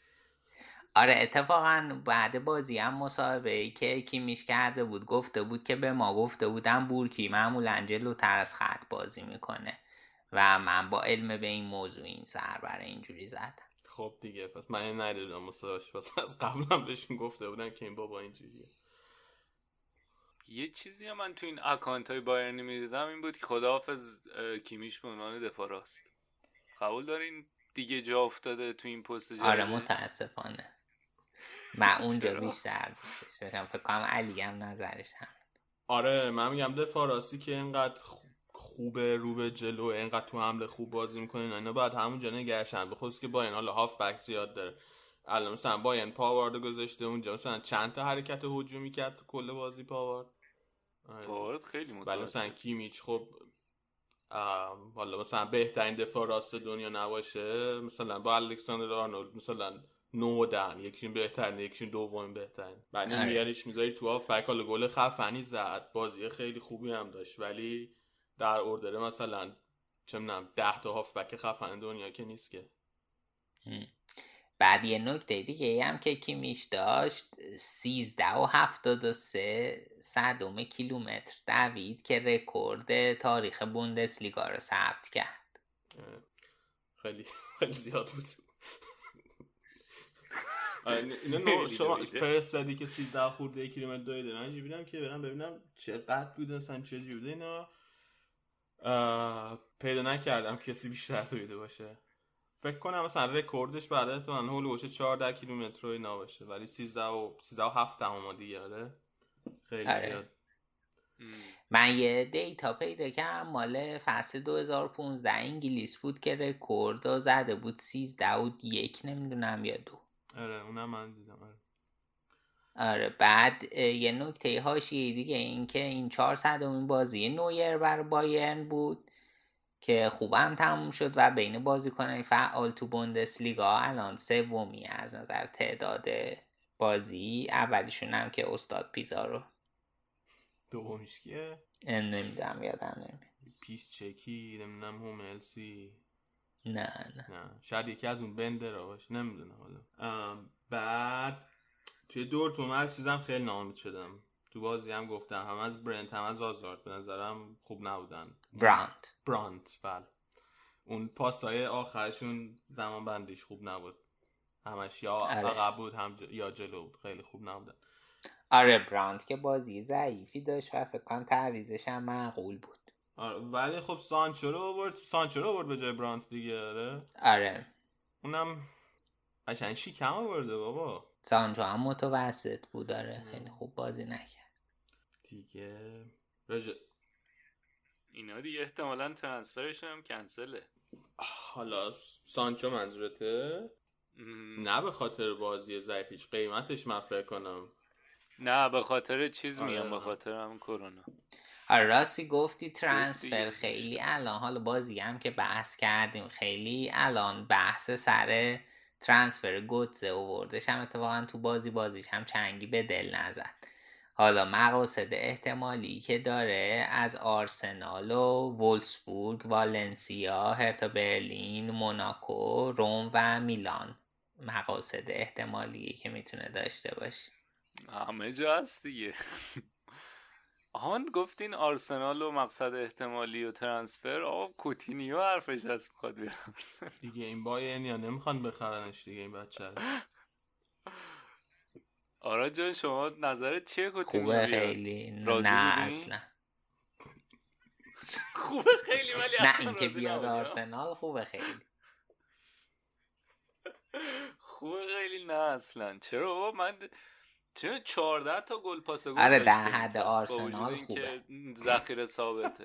آره اتفاقا بعد بازی هم مصاحبه ای که کیمیش کرده بود گفته بود که به ما گفته بودم بورکی معمولا جلوتر از خط بازی می‌کنه و من با علم به این موضوع این سر برای اینجوری زدم. خب دیگه پس من این ندیدم مصاحبهش پس از قبلم بهشون گفته بودم که این بابا اینجوریه. یه چیزی هم من تو این اکانت های بایرنی می‌دیدم این بود که خداحافظ کیمیش به عنوان دفاع راست. قبول دارین؟ دیگه جا افتاده تو این پست آره؟ متاسفانه. من اونجا؟ بیشتر دوستش داشتم فکر کنم علی هم نظرش هم. آره من میگم دفاع راستی که اینقدر خوبه رو به جلو اینقدر تو حمله خوب بازی می‌کنه اینا باید همونجا نگرشن به خصوص که با این حالا هاف بک زیاد داره. الان مثلا با این پاوارد گذاشته اونجا. مثلا چند تا حرکت هجومی کرد تو کل بازی پاوارد؟ آره. پاورد خیلی ولی مثلا متوسط کیمیچ خب حالا مثلا بهترین دفاع راست دنیا نباشه. مثلا با الکساندر آرنولد مثلا نو دن یکیشون بهترین یکیشون دوم بهترین. بعد آره. میاریش می‌ذاری تو آف بک حالا گل خفنی زد. بازی خیلی خوبی هم داشت. ولی در اوردر مثلا چه می‌دونم 10 تا هاف بک خفن دنیا که نیست که. بعد یه نکته دیگه ای هم که کیمیش داشت سیزده و هفتاد و سه صدم کیلومتر دوید که رکورد تاریخ بوندسلیگا رو ثبت کرد. خیلی خیلی زیاد بود. اینو نو خیلی شما. فرستادی که 13 خورده کیلومتر دویده من اینجوری بودم که برم ببینم چقدر بوده مثلا چه جوری بوده اینا پیدا نکردم کسی بیشتر دویده باشه. فکر کنم مثلا رکوردش بعد تو من حول و حوش 14 کیلومتر رو اینا باشه. ولی 13 و 13 و 7 دهم دیگه آره. خیلی آره. من یه data پیدا کردم مال فصل 2015 انگلیس بود که رکورد زده بود. 13 و یک نمی‌دونم یا دو. آره اونم من دیدم آره. آره بعد یه نکته حاشیه دیگه این که این 400 امین بازی نویر بر بایرن بود که خوبم تموم شد و بین بازیکنان فعال تو بوندسلیگا الان سومی از نظر تعداد بازی اولیشون هم که استاد پیزارو دومیش کیه؟ نمی‌دونم یادم نمیاد. پیس چکی نمی‌دونم هوملسی. نه نه. نه شاید یکی از اون بندر باشه نمی‌دونم حالا. بعد توی دورتون از چیزم خیلی ناامید شدم. تو بازی هم گفتم هم از برنت هم از آزارد به نظرم خوب نبودن. براند برانت بله. اون پاسای آخرشون زمان بندیش خوب نبود. همش یا آره. عقب بود هم ج... یا جلو بود خیلی خوب نبودن. آره براند که بازی ضعیفی داشت و فکر کنم تعویزش هم معقول بود. ولی خب سانچو رو آورد سانچو رو آورد به جای برانت دیگه آره. آره. اونم قشنگ شیکم آورده بابا. سانچو هم متوسط بود داره خیلی خوب بازی نکرد. دیگه. رج... اینا دیگه احتمالا ترانسفرشون هم کنسله. حالا سانچو منظورته؟ م. نه به خاطر بازی ضعیفیش قیمتش من فکر کنم. نه به خاطر چیز آره. میگم به خاطر هم کرونا. آره راستی گفتی ترانسفر. خیلی الان. حالا بازی هم که بحث کردیم خیلی الان بحث سر ترانسفر گوتزه اووردش هم اتفاقا تو بازی بازیش هم چنگی به دل نزد. حالا مقاصد احتمالی که داره از آرسنال و وولسبورگ والنسیا هرتا برلین موناکو روم و میلان مقاصد احتمالی که می‌تونه داشته باشه. همه جا هست دیگه. آهان گفتین آرسنال و مقصد احتمالی و ترانسفر. آقا کوتینیو حرفش هست می‌خواد بیاد. دیگه این باین یا نمی‌خوان بخرنش دیگه این بچه آرا جان شما نظرت چیه کوتینیو خوبه؟ خیلی. نه؟ اصلا. خوبه خیلی ولی نه اصلا اینکه راضی بیاد؟ آرسنال خوبه خیلی. خوبه خیلی نه اصلا. چرا من چرا 14 تا گل پاس گل آره، در حد آرسنال اینکه ذخیره ثابته.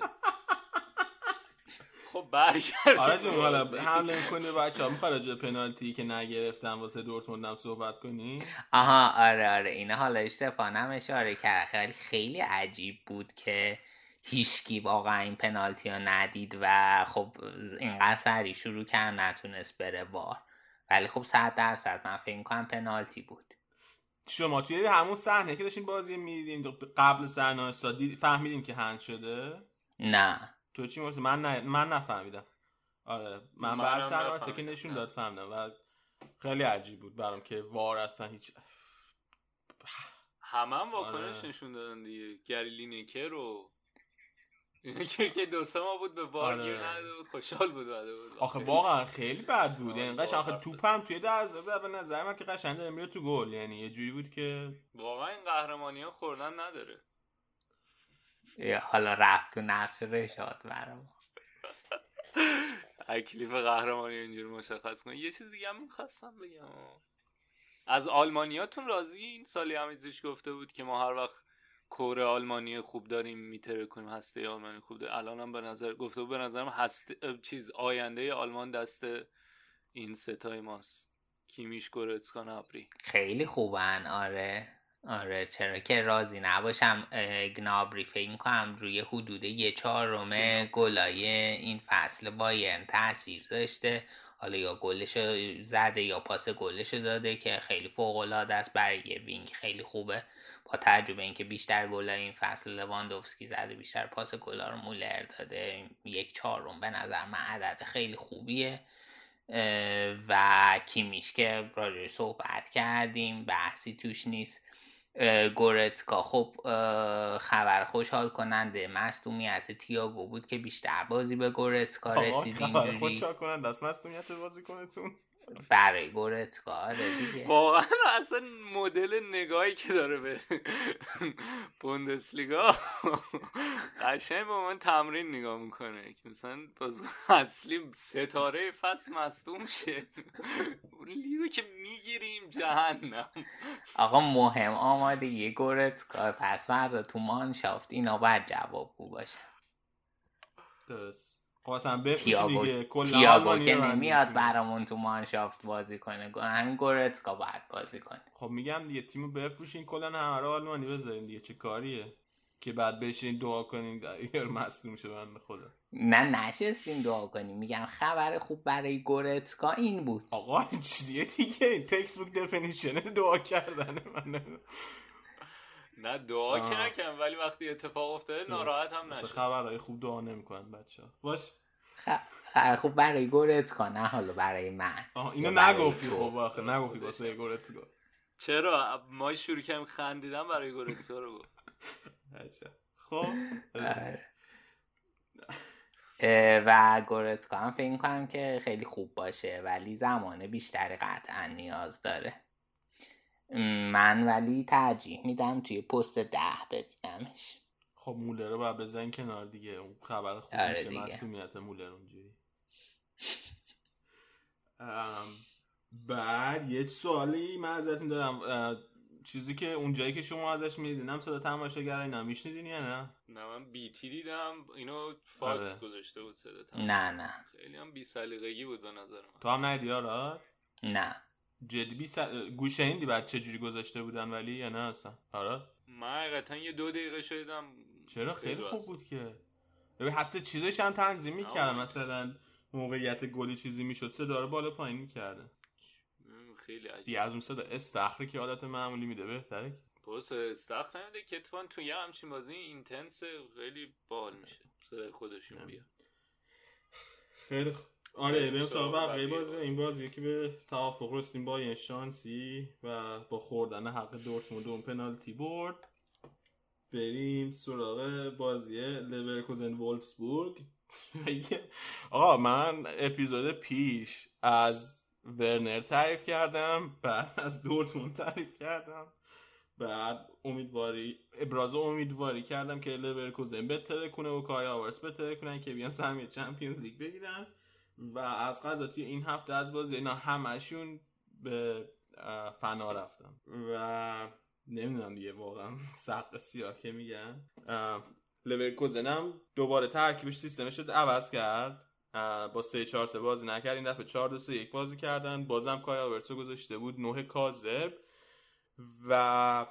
خب برگرد آره جون حالا حمله می‌کنی بچه ها می‌خوای راجع به پنالتی که نگرفتن واسه دورتموند هم صحبت کنی؟ آها آره آره. اینا حالا اشتفانم اشاره کرد خیلی خیلی عجیب بود که هیچکی واقعا این پنالتی رو ندید و خب اینقدر سریع شروع کرد نتونست بره وار. ولی خب صد درصد من فکر کنم پنالتی بود. شما توی همون صحنه که داشتین بازی می‌دیدیم قبل صحنه استاد دید- فهمیدیم که هند شده؟ نه. تو چی مرسی من نه... من نفهمیدم. آره من بعد سرمسته که. نشون داد فهمیدم و خیلی عجیب بود برام که وار اصلا هیچ همه هم واکنش آره. نشون دادن دیگه. گری لینکر رو که که دو سه ماه بود به وار آره. گیر نداده بود خوشحال بود بعده بود. آخه واقعا خیلی بد بود. یعنی قشنگ آخه. توپم توی دروازه بود. به نظر من که قشنگ داره میره تو گل. یعنی یه جوری بود که واقعا این قهرمانی ها خوردن نداره. یا حالا رفت تو نقش رشاد برام. تکلیف قهرمانی اینجوری مشخص کنه یه چیز دیگه هم می‌خواستم بگم. از آلمانیاتون راضی؟ این سالی همیزش گفته بود که ما هر وقت کور آلمانی خوب داریم میتره کنیم هسته آلمانی خوب داریم. الان هم به نظر گفته به نظرم هسته اه، چیز آینده آلمان دست این ستای ماست. کیمیش گورتسکا نبری خیلی خوبن. آره. آره چرا که راضی نباشم. گنابری فکر می‌کنم روی حدود یه چهارم گلای این فصل بایرن تاثیر داشته. حالا یا گلش زده یا پاس گلش داده که خیلی فوق العاده است برای یه wing خیلی خوبه. با توجه به اینکه بیشتر گلای این فصل لواندوفسکی زده بیشتر پاس گلا رو مولر داده یک چهارم به نظر من عدد خیلی خوبیه. و کیمیش که راجعش صحبت کردیم بحثی توش نیست. گورتسکا. خب خبر خوشحال کننده مصدومیت تییاگو بود که بیشتر بازی به گورتسکا آقا رسید. اینجوری خوشحال کنن دست مصدومیت بازیکنتون. برای گورتسکا آره دیگه. واقعا اصلا مدل نگاهی که داره به بوندسلیگا قشنگ با من تمرین نگاه می‌کنه. که مثلا باز اصلی ستاره فصل مصدوم شه. اون لیگو که می‌گیریم جهنم. آقا مهم آمادگی گورتسکا پس فردا تو مانشافت اینا باید جوابگو باشه. درست. اصلا بفروش دیگه. کلا که نمیاد. برامون تو مانشافت بازی کنه. همین گورتسکا باید بازی کنه. خب میگم دیگه تیمو بفروشین کلا همه رو آلمانی بذارین دیگه. چه کاریه؟ که بعد بشین دعا کنین یه مصدوم شه بنده خدا. نه نشستیم دعا کنیم میگم خبر خوب برای گورتسکا این بود. آقا چیه دیگه؟ این تکست بوک دفنیشن دعا کردن من. نه دعا که. نکن ولی وقتی اتفاق افتاده ناراحت هم نشد. خبرهای خوب دعا نمی‌کنن بچه باش. خ- خبر خوب برای گورتسکا نه حالا برای من. اینو نگفتی. خب آخه نگفتی واسه گورتسکا چرا؟ ما شروع کردیم خندیدن برای گورتسکا رو. گفت بچه خب. آره. اه، و گورتسکا هم فکر کنم که خیلی خوب باشه ولی زمان بیشتری قطعا نیاز داره. من ولی ترجیح میدم توی پست ده ببینمش. خب مولر رو باید بزن کنار دیگه. اون خبر خوب آره میشه. مسئولیت مولر اونجوری. بعد یه سوالی من ازتون دارم. چیزی که اون جایی که شما ازش می‌دیدم صدا تماشاگر اینا میشنیدین یا نه؟ نه من بیتی دیدم. اینو فاکس آره. گذاشته بود صدا نه نه. خیلی هم بی سلیقگی بود به نظر من. تو هم ندیدی آراد؟ نه. جدی س... گوشه ایندی بعد چه جوری گذاشته بودن ولی یا نه اصلا؟ آراد من حقیقتا یه دو دقیقه شدیدم چرا؟ خیلی خوب. بود که. ببین حتی چیزش هم تنظیم می‌کردن. مثلا موقعیت گلی چیزی می‌شد صدا رو بالا پایین می‌کردن. خیلی عجیب. دیگه از اون صدا استخری که عادت معمولی میده بهتره پس استخ نمیده که تو یه همچین بازی intense خیلی بال میشه. صدای خودشون نه. بیاد. خیلی خ... آره بریم سراغ بقیه بازی. این بازی که به توافق رسیدیم با یه شانسی و با خوردن حق دورتموند اون پنالتی برد. بریم سراغ بازی لورکوزن وولفسبورگ. آقا من اپیزود پیش از ورنر تعریف کردم بعد از دورتموند تعریف کردم. بعد امیدواری ابراز امیدواری کردم که لورکوزن بتره کنه و کای آورس بتره کنن که بیان سهمیه چمپیونز لیگ بگیرن. و از قضا توی این هفته از بازی اینا همشون به فنا رفتم و نمی‌دونم دیگه واقعا سق سیاه که میگن. اه، لورکوزن هم دوباره ترکیبش سیستمش رو عوض کرد. با 3 4 3 بازی نکرد. این دفعه 4 2 3 1 بازی کردن. بازم کای آورتسو گذاشته بود نوه کاذب. و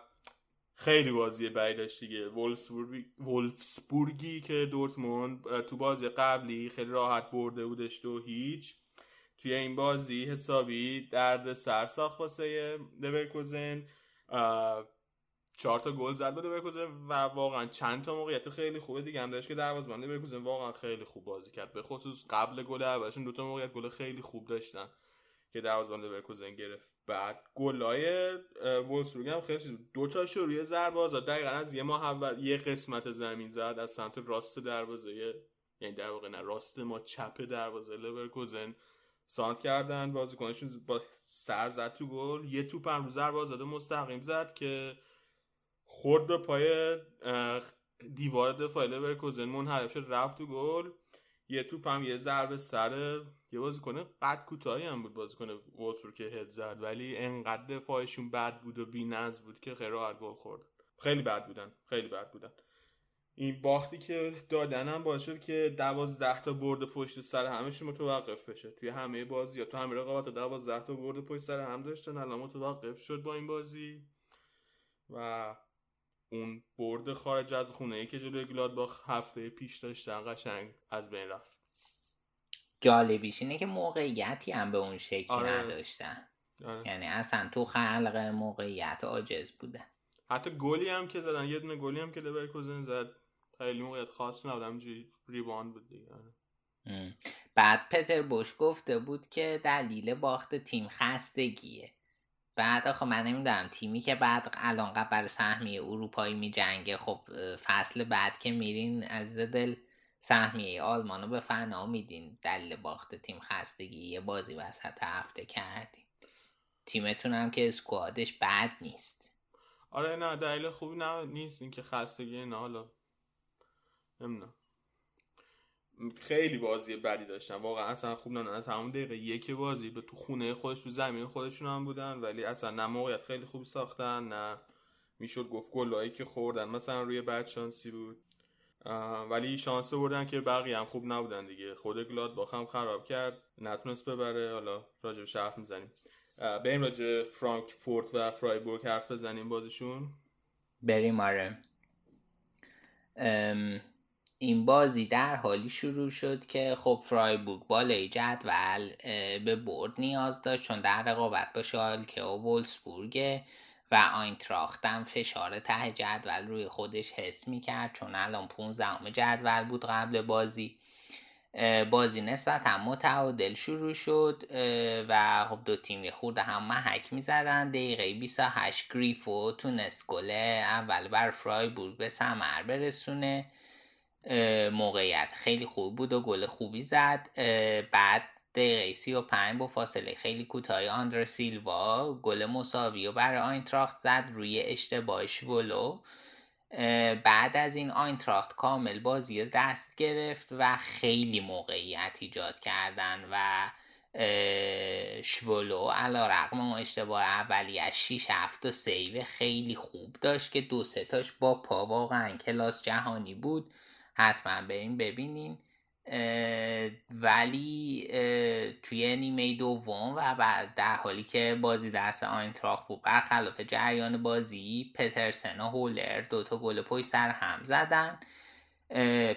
خیلی بازی بعید داشت دیگه. وولفسبورگی که دورتموند تو بازی قبلی خیلی راحت برده بودش دو هیچ. توی این بازی حسابی درد سر ساخت واسه لورکوزن. چهار تا گل زد به لورکوزن و واقعا چند تا موقعیت خیلی خوبه دیگه هم داشت که دروازه‌بان. لورکوزن واقعا خیلی خوب بازی کرد. به خصوص قبل گل اولشون دو تا موقعیت گل خیلی خوب داشتن. که دروازه‌بان لورکوزن گرفت. بعد گلای وولسبورگ هم خیلی چیز دو تاشو روی ضربه آزاد. دقیقا از یه ماه اول یه قسمت زمین زد از سمت راست دروازه. یعنی در واقع نه راست ما چپ دروازه. لورکوزن سانت کردن. بازیکنشون با سر زد تو گل. یه توپ هم رو ضربه آزاده مستقیم زد که خورد به پای دیوار دفاعی لورکوزن منحرف شد رفت تو گل. یه توپ هم یه ضربه سر یه بازیکن قد کوتاهی هم بود بازیکن وولفور که هد زد ولی انقدر دفاعشون بد بود و بی‌نظم بود که خیلی راحت گل خورد. خیلی بد بودن خیلی بد بودن. این باختی که دادن هم باعث شد که دوازده تا برد پشت سر همشون متوقف بشه. توی همه بازی یا تو همه رقابت دوازده تا برد پشت سر هم داشتن الان متوقف شد با این بازی. و اون برد خارج از خونه ای که جلوی گلادباخ هفته پیش داشتن قشنگ از بین رفت جالبیش اینه که موقعیتی هم به اون شکل آره. نداشتن آره. یعنی اصلا تو خلق موقعیت عاجز بودن حتی گلی هم که زدن یه دونه گلی هم که لورکوزن زد خیلی موقعیت خاص نبود همینجوری rebound بود دیگه آره. بعد پتر بوش گفته بود که دلیل باخت تیم خستگیه بعد آخه من نمی‌دونم تیمی که بعد الان برای سهمیه اروپایی می جنگه خب فصل بعد که میرین از دل سهمیه آلمانو به فنا میدین. دلیل باخت تیم خستگی یه بازی وسط هفته کردین. تیمتون هم که اسکوادش بد نیست. آره نه دلیل خوبی نه نیست اینکه خستگی نه حالا نمی‌دونم. خیلی بازی بدی داشتن. واقعا اصلا خوب نه از همون دقیقه یک بازی به تو خونه خودش تو زمین خودشون هم بودن ولی اصلا نه موقعیت خیلی خوبی ساختن نه می‌شد گفت گلایی که خوردن. مثلا روی بد شانسی بود. ولی شانس بردن که بقیه هم خوب نبودن دیگه. خود گلاد با هم خراب کرد. نتونست ببره. حالا راجع به حرف می‌زنیم. بریم راجع فرانکفورت و فرایبورگ حرف بزنیم بازیشون. بریم آره. این بازی در حالی شروع شد که خب فرایبورگ بالای جدول به برد نیاز داشت چون در رقابت با شالکه و وولسبورگ و آینتراخت هم فشار ته جدول روی خودش حس می‌کرد چون الان 15 جدول بود قبل بازی. بازی نسبتا متعادل شروع شد و خب دو تیم یه خورده هم محک می‌زدن. دقیقه 28 گریفو تونست گل اول بر فرایبورگ به ثمر برسونه. موقعیت خیلی خوب بود و گل خوبی زد. بعد دقیقه 35 با فاصله خیلی کوتاهی آندر سیلوا گل مساوی رو برای آینتراخت زد روی اشتباه شولو اه، بعد از این آینتراخت کامل بازی دست گرفت و خیلی موقعیت ایجاد کردن و شولو علا رقم اشتباه اولی از 6 7 سیو خیلی خوب داشت که دو سه تاش با پا واقعا کلاس جهانی بود. حتما بریم ببینین. اه، ولی اه، توی نیمه دوم و بعد در حالی که بازی دست آینتراخت بود برخلاف جریان بازی پترسن و هولر دوتا گل پشت سر هم زدن.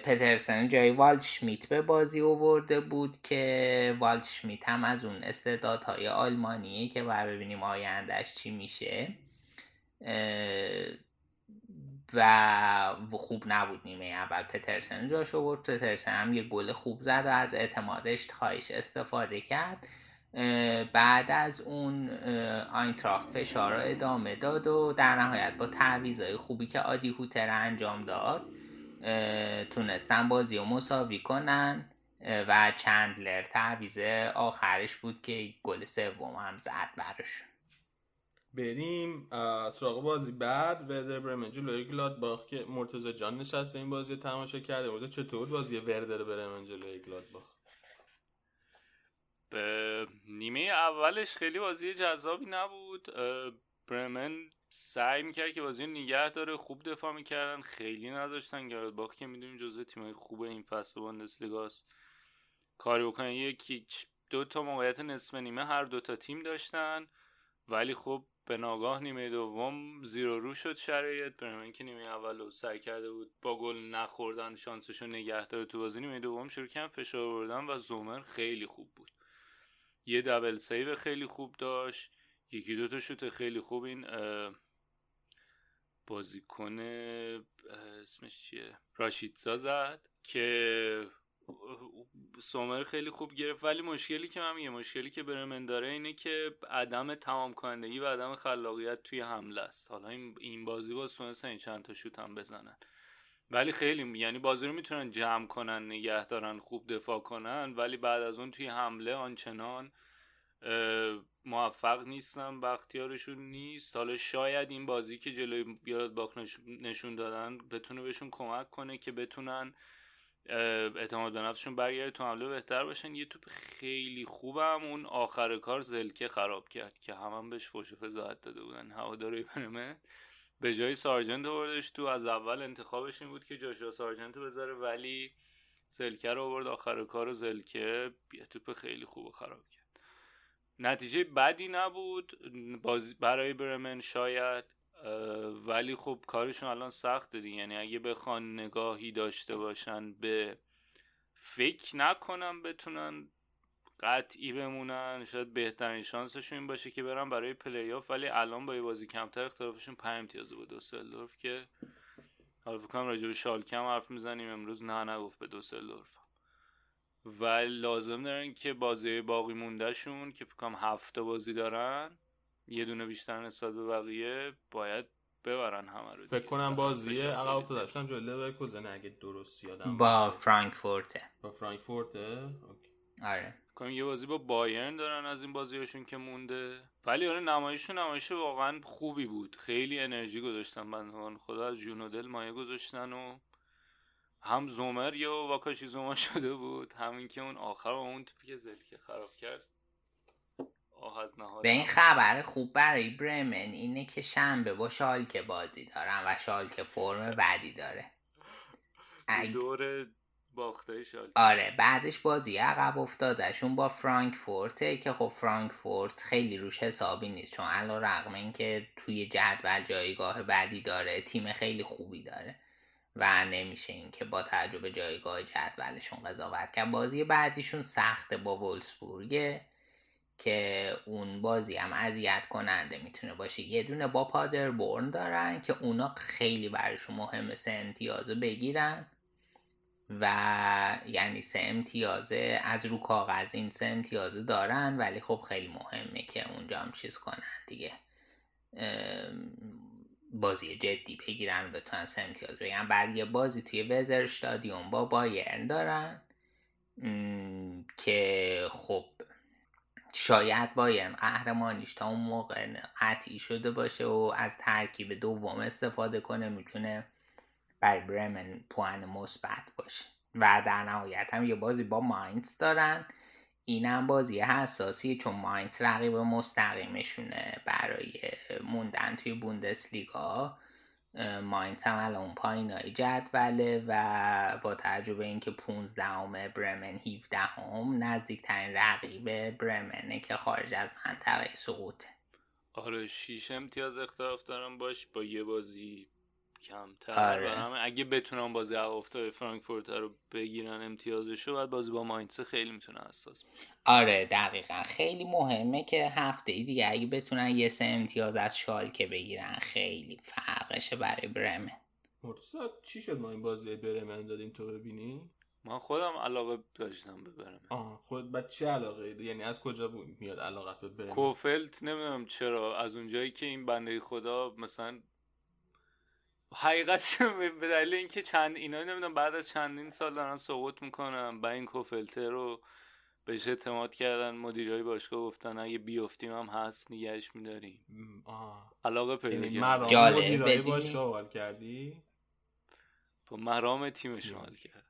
پترسن جای والشمیت به بازی آورده بود که والشمیت هم از اون استعدادهای آلمانیه که باید ببینیم آیندهش چی میشه. و خوب نبود نیمه اول. پترسن جاش آورد. پترسن هم یه گل خوب زد و از اعتمادش خواهش استفاده کرد. بعد از اون آینتراخت فشار رو ادامه داد و در نهایت با تعویضای خوبی که آدی هوتر انجام داد تونستن بازی رو مساوی کنن. و چندلر تعویض آخرش بود که گل سوم هم زد براشون بریم سراغ بازی بعد وردر برمن جلوی گلادباخ که مرتضی جان نشسته این بازی تماشا کرده. مرتضی چطور بازی وردر برمن جلوی گلادباخ؟ به نیمه اولش خیلی بازی جذابی نبود. برمن سعی می‌کرد که بازی نگه داره خوب دفاع می‌کردن خیلی نذاشتن گلادباخ که می‌دونیم جزو تیمای خوب این فصل بوندسلیگاست کاری بکنن یکی دو تا موقعیت نصف نیمه هر دو تا تیم داشتن. ولی خب به ناگاه نیمه دوم زیر و رو شد شرایط. برمن که نیمه اول رو سعی کرده بود با گل نخوردن شانسشو نگه داره تو بازی. نیمه دوم شروع کردن فشار بردن و زومر خیلی خوب بود. یه دبل سیو خیلی خوب داشت. یکی دو تا شوت خیلی خوب. این بازیکن اسمش چیه؟ راشیدزا زد که سومر خیلی خوب گرفت ولی مشکلی که من میگه مشکلی که برمن داره اینه که عدم تمام کنندگی و عدم خلاقیت توی حمله است. حالا این بازی باز تونستن این چند تا شوت هم بزنن. ولی خیلی یعنی بازی رو می‌تونن جمع کنن نگه دارن خوب دفاع کنن ولی بعد از اون توی حمله آنچنان موفق نیستن بختیارشون نیست. حالا شاید این بازی که جلوی بیاد باخ نش- نشون دادن بتونه بهشون کمک کنه که بتونن اعتماد به نفسشون برگرده تو حمله بهتر باشن. یه توپ خیلی خوبم اون آخر کار زلکه خراب کرد که هم, هم بهش فوش فضاحت داده بودن. هواداری برمه به جای سارجنت آوردش تو از اول انتخابش این بود که جاشوا سارجنت بذاره ولی زلکه رو آورد. آخر کار زلکه یه توپ خیلی خوب و خراب کرد. نتیجه بدی نبود. بازی برای برمن شاید ولی خب کارشون الان سخته دیگه. یعنی اگه بخوان نگاهی داشته باشن به فکر نکنم بتونن قطعی بمونن. شاید بهترین شانسشون این باشه که برن برای پلی آف ولی الان با یه بازی کمتر اختلافشون 5 امتیاز بود. دوسلدورف که حالا فکر کنم راجع به شالکه هم حرف می‌زنیم. امروز نه نگفت به دوسلدورف. و لازم دارن که بازی باقی موندهشون که فکر کنم هفته بازی دارن یه دونه بیشتر نسبت به بقیه باید ببرن همه رو فکر. کنم بازی فشار عقب افتادشون جلوی لورکوزن اگه درست یادم با. فرانکفورته. با فرانکفورته؟ اوکی. آره. کنم یه بازی با بایرن دارن از این بازیاشون که مونده. ولی آره نمایششون نمایش واقعا خوبی بود. خیلی انرژی گذاشتن بندگان خدا. از جون و دل مایه گذاشتن و هم زومر یا واکاشی زوما شده بود همین که اون آخر با اون توپی که زلکه خراب کرد. آه از نهاد به این خبر خوب برای برمن اینه که شنبه با شالکه بازی دارن و شالکه فرم بدی داره. اگه- دور باختای شال آره بعدش بازی عقب افتادهشون با فرانکفورته که خب فرانکفورت خیلی روش حسابی نیست چون علا رقم این که توی جدول جایگاه بعدی داره تیم خیلی خوبی داره و نمیشه این که با توجه به جایگاه جدولشون قضاوت کرد. بازی بعدیشون سخته با وولسبورگه که اون بازی هم اذیت کننده می‌تونه باشه. یه دونه با پادربورن دارن که اونا خیلی براشون مهمه سه امتیازو بگیرن. و یعنی سه امتیازه از رو کاغذ این سه امتیازه دارن ولی خب خیلی مهمه که اونجا هم چیز کنن دیگه. بازی جدی بگیرن و بتونن سه امتیاز بگیرن. بعد یه بازی توی وزر استادیوم با بایرن دارن که خب شاید بایرن قهرمانیش تا اون موقع قطعی شده باشه و از ترکیب دوم استفاده کنه می‌تونه برای برمن پوان مثبت باشه. و در نهایت هم یه بازی با ماینز دارن. اینم بازی حساسیه چون ماینز رقیب مستقیمشونه برای موندن توی بوندسلیگا. ماینز هم الان اون پایین های جدوله و با تجربه اینکه 15 همه برمن 17 هم نزدیکترین رقیب برمنه که خارج از منطقه سقوطه آره شیش امتیاز اختلاف دارم باش با یه بازی کمتر. آره. اگه بتونن بازی افتاد فرانکفورت رو بگیرن امتیازشو بعد بازی با ماینس خیلی می‌تونه حساس آره دقیقا. خیلی مهمه که هفته ای دیگه اگه بتونن یه سه امتیاز از شالکه بگیرن خیلی فرقشه برای برمن. مرتضی چی شد ما این بازی برمن دادیم تو ببینی؟ من خودم علاقه داشتم ببرم آه خود بعد چه علاقه؟ ای یعنی از کجا میاد علاقت به برمن؟ کوفلت نمی‌دونم چرا. از اونجایی که این بنده خدا مثلا حقیقت به دلیل اینکه چند اینا نمی‌دونم بعد از چندین سال دارن سقوط می‌کنن با این کوفلته رو بهش اعتماد کردن مدیرای باشگاه گفتن اگه بیافتیم هم هست نگهش میداریم علاقه پیدا یعنی کردن. مدیرای بدونی؟ باشگاه حال کردی؟ با مرام تیمش حال کرد.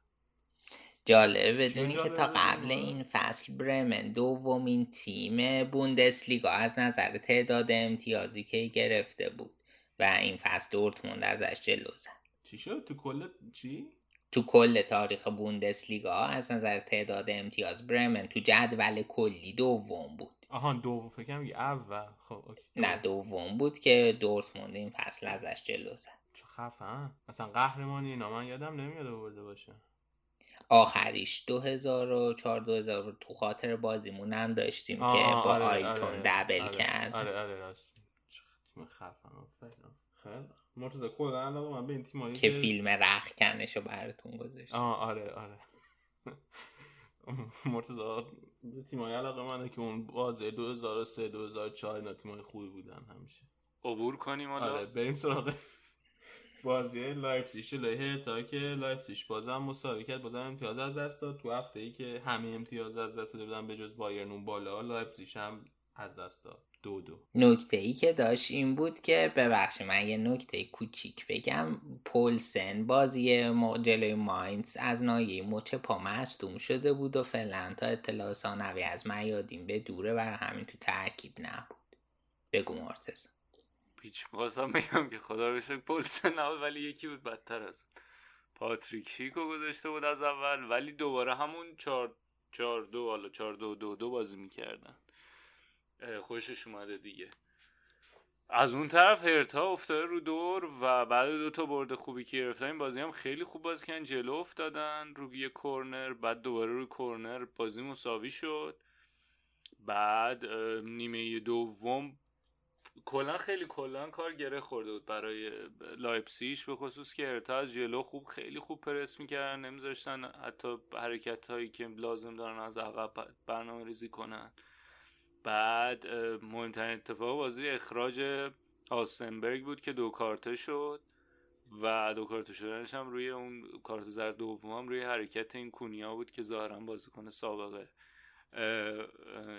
جالبه. بدونی که تا قبل؟ این فصل برمن دومین تیم بوندسلیگا از نظر تعداد امتیازی که گرفته بود. و این فصل دورتموند ازش جلو زد. چی شد؟ تو کل چی؟ تو کل تاریخ بوندسلیگا از نظر تعداد امتیاز برمن تو جدول کلی دوم بود. آها دو فکرم اول. خب اوکی. نه دوم بود که دورتموند این فصل ازش جلو زد. چه خفن مثلا قهرمانی اینا. من یادم نمیاد آورده باشه. آخریش 2004 2000 تو خاطر بازیمون هم داشتیم که آه، با آره، آیلتون آره، دبل آره، کرد آره آره راست. تیم خفن آفرین،. خیلی مرتضی کلا علاقه من به این تیمایی که فیلم رخکنشو براتون گذاشت آه آره آره. مرتضی به تیمایی علاقه منه که اون بازه 2003 2004 اینا تیمای خوبی بودن همیشه. عبور کنیم حالا. آره بریم سراغ بازی لایپزیگ. شلوی تا که لایپزیگ بازم مساوی کرد بازم امتیاز از دست داد. تو هفته ای که همه امتیاز از دست داده بودن به جز بایرن اون بالا لایپزیگ هم از دست داد. دو دو. نکته ای که داشت این بود که ببخشید من یه نکته کوچیک بگم. پولسن بازی جلوی ماینز از ناحیه مچ پا مصدوم شده بود و فعلا تا اطلاع ثانوی از میادین به دوره و همین تو ترکیب نبود. بگو مرتضی. پیچ می‌خواستم بگم که خدا رو شکر پولسن نبود ولی یکی بود بدتر از اون. پاتریک شیکو گذاشته بود از اول ولی دوباره همون چهار چهار دو حالا چهار دو دو دو بازی می‌کردن. خوشش اومده دیگه. از اون طرف هرتا افتاده رو دور و بعد دو تا برد خوبی که گرفتن. این بازی هم خیلی خوب بازی کردن. جلو افتادن رو یه کورنر بعد دوباره روی کورنر بازی مساوی شد. بعد نیمه دوم کلا خیلی کلا کار گره خورده بود برای لایپسیش به خصوص که ارتا از جلو خوب خیلی خوب پرس می‌کردن. نمیذاشتن حتی حرکت هایی که لازم دارن از عقب برنامه ریزی کنن. بعد مهمترین اتفاق بازی اخراج آسنبرگ بود که دو کارته شد و دو کارت شدنش هم روی اون کارت زرد دوم هم روی حرکت این کونیا بود که ظاهرا بازیکن سابقه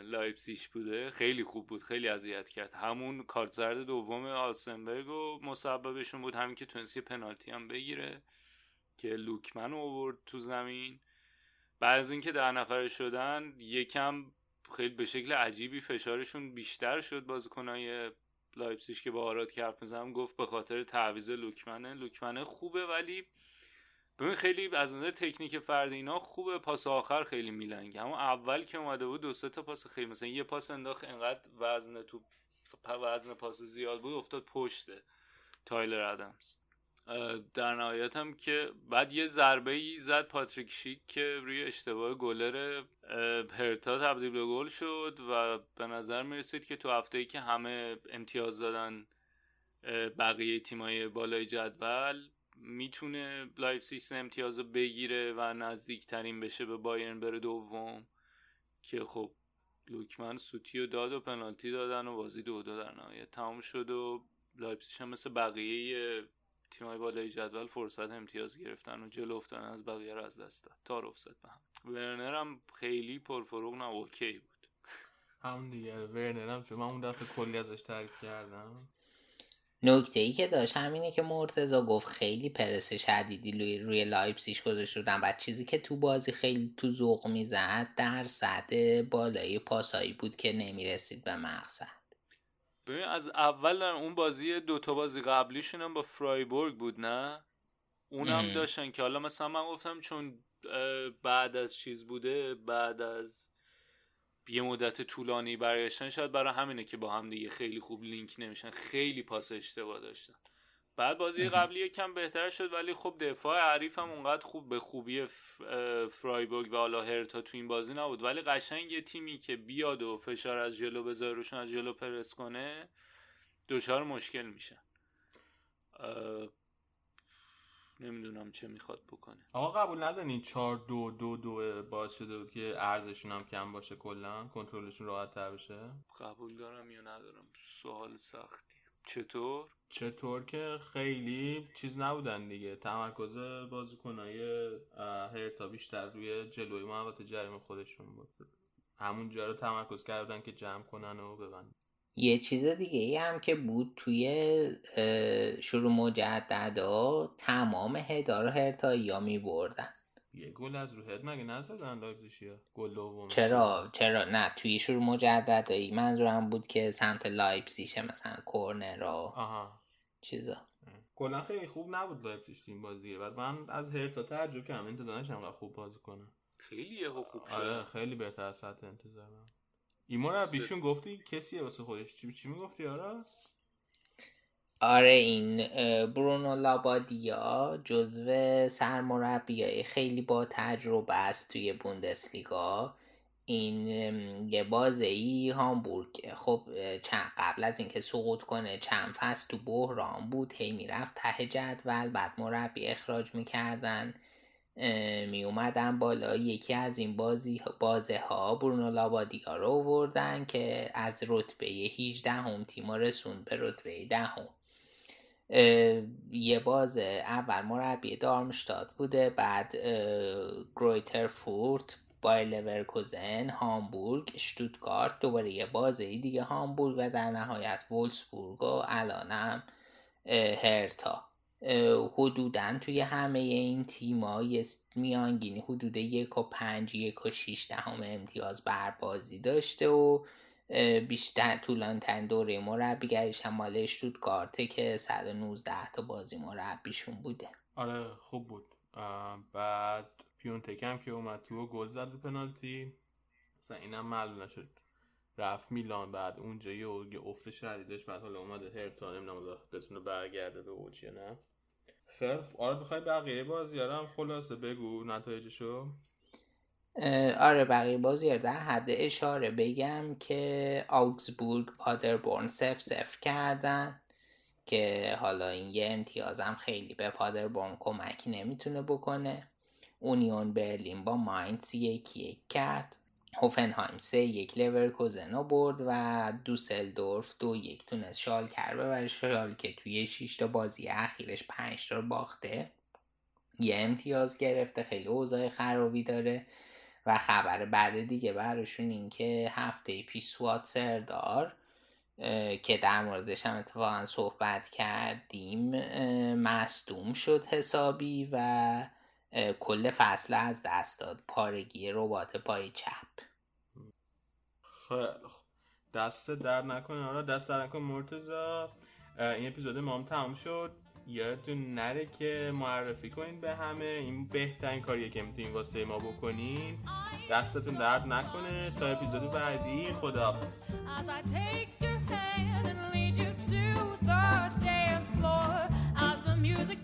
لایپسیش بوده. خیلی خوب بود خیلی اذیت کرد. همون کارت زرد دوم آلسنبرگ و مسببشون بود همین که تونست یه پنالتی هم بگیره که لوکمن رو آورد تو زمین. بعد از اینکه ده نفره شدن یکم خیلی به شکل عجیبی فشارشون بیشتر شد بازیکنای لایپسیش که با آراد که حرف می‌زنم گفت به خاطر تعویض لوکمنه لوکمنه خوبه ولی ببین خیلی از نظر تکنیک فردی اینا خوبه پاس آخر خیلی میلنگه. همون اول که اومده بود دو تا پاس خیلی مثلا یه پاس انداخت انقدر وزن تو وزن پاس زیاد بود افتاد پشت تایلر ادمز در نهایت هم که بعد یه ضربه ای زد پاتریک شیک که روی اشتباه گلر هرتا تبدیل به گل شد و به نظر می‌رسید که تو هفته ای که همه امتیاز دادن بقیه تیمای بالای جدول می‌تونه لایپزیگ سه امتیاز رو بگیره و نزدیکترین بشه به بایرن بره دوم که خب لوکمن سوتی و داد و پنالتی دادن و بازی دو دو در نهایت تمام شد و لایپزیگ هم مثل بقیه تیمای بالای جدول فرصت امتیاز گرفتن و جلو افتادن از بقیه رو از دست داد. تا رفت به هم. ورنر هم خیلی پرفروغ نه اوکی بود. هم دیگه ورنر هم چون من اون دفعه کلی ازش تعریف کردم. نکته ای که داشت همینه که مرتزا گفت خیلی پرس شدیدی روی, روی لایپسیش گذاشته بودن و چیزی که تو بازی خیلی تو ذوق می‌زد در سطح بالای پاسایی بود که نمی‌رسید به مقصد. ببین از اول اون بازی دوتا بازی قبلیشون هم با فرایبورگ بود نه اونم. داشتن که حالا مثلا من گفتم چون بعد از چیز بوده بعد از یه مدت طولانی برگشتن شاید برای همینه که با هم دیگه خیلی خوب لینک نمیشن خیلی پاس اشتباه داشتن بعد بازی. قبلی یکم بهتر شد ولی خب دفاع حریف هم اونقدر خوب به خوبی فرایبورگ و حالا هرتا تو این بازی نبود. ولی قشنگ یه تیمی که بیاد و فشار از جلو بذاره روشون از جلو پرس کنه دچار مشکل میشن اه، نمی‌دونم چه می‌خواد بکنه. آقا قبول ندارین 4 2 2 2 باعث شده بود که ارزششون هم کم باشه کلا؟ کنترلشون راحت تر بشه؟ قبول دارم یا ندارم. سوال سختی. چطور؟ چطور که خیلی چیز نبودن دیگه. تمرکز بازیکنای هرتا بیشتر روی جلوی محوطه جریمه خودشون بود. همون جا رو تمرکز کردن که جمع کنن و ببندن. یه چیز دیگه ای هم که بود توی شروع مجددا تمام headerا هرتایی ها می بردن یه گل از رو head مگه نزدن لایپزیگیا؟ گل دوم چرا؟ چرا؟ نه توی شروع مجددایی منظورم بود که سمت لایپزیشه مثلا corner و آها. چیزا. کلا خیلی خوب نبود لایپزیگ تیم بازیه بعد من از هرتا تعجب کردم. انتظار نداشتم انقدر خوب بازی کنه. خیلی یهو خوب آره شد خیلی بهتر از سطح انتظارم. ایمان رو بیشون گفتی کسیه واسه خودش؟ چی چی می‌گفتی؟ آره. آره این برونو لابادیا جزو سرمربیای خیلی با تجربه است توی بوندسلیگا. این یه بازه ای هامبورگ خب چند قبل از اینکه سقوط کنه چند فصل تو بحران بود هی می‌رفت ته جدول بعد مربی اخراج می‌کردن. می اومدن بالا. یکی از این بازی بازه ها برونو لابادیا رو آوردن که از رتبه 18 هم تیم رسوند به رتبه دهم. یه باز اول مربی دارمشتاد بوده بعد گرویتر فورت بایر لورکوزن هامبورگ شتوتگارت دوباره یه بازه دیگه هامبورگ و در نهایت وولسبورگ و الانم هرتا. حدودا توی همه این تیما میانگینی حدود یک و پنج یک و شیش دهم امتیاز بر بازی داشته و بیشتر طولانترین دوره مربیگریش هم مال کارته که 119 تا بازی مربیشون بوده. آره خوب بود. بعد پیونتک هم که اومد تو گل زد پنالتی. مثلا اینم معلوم نشد. رفت میلان بعد اونجا یه افت شدیدش بعد حالا اومده هرتا نمی‌دونم بتونه برگرده به اوچی نه. خیلی آره بخوای بقیه بازی هم خلاصه بگو نتایجشو؟ آره بقیه بازی در حد اشاره. بگم که آوگزبورگ پادربورن سف سف کردن که حالا این یه امتیازم خیلی به پادربورن کمکی نمی‌تونه بکنه. اونیون برلین با ماینز یک یک کرد. هوفنهایم سه یک لورکوزن برد و دوسلدورف دو یک. تونست شالکر ببره. شال که توی 6 تا بازی اخیرش 5 تا باخته. یه امتیاز گرفته. خیلی اوضاع خرابی داره. و خبر بعد دیگه براشون این که هفته پیش سوات سردار که در موردش هم اتفاقا صحبت کردیم مصدوم شد حسابی و کل فصل از دست داد. پارگی ربات پای چپ. خیلی دست در نکنه. حالا دست در نکنه. مرتزا این اپیزود ما هم تمام شد. یادتون نره که معرفی کنین به همه. این بهترین کاریه که می‌تونین واسه ما بکنین. دستتون درد نکنه. تا اپیزود بعدی خداحافظ. Music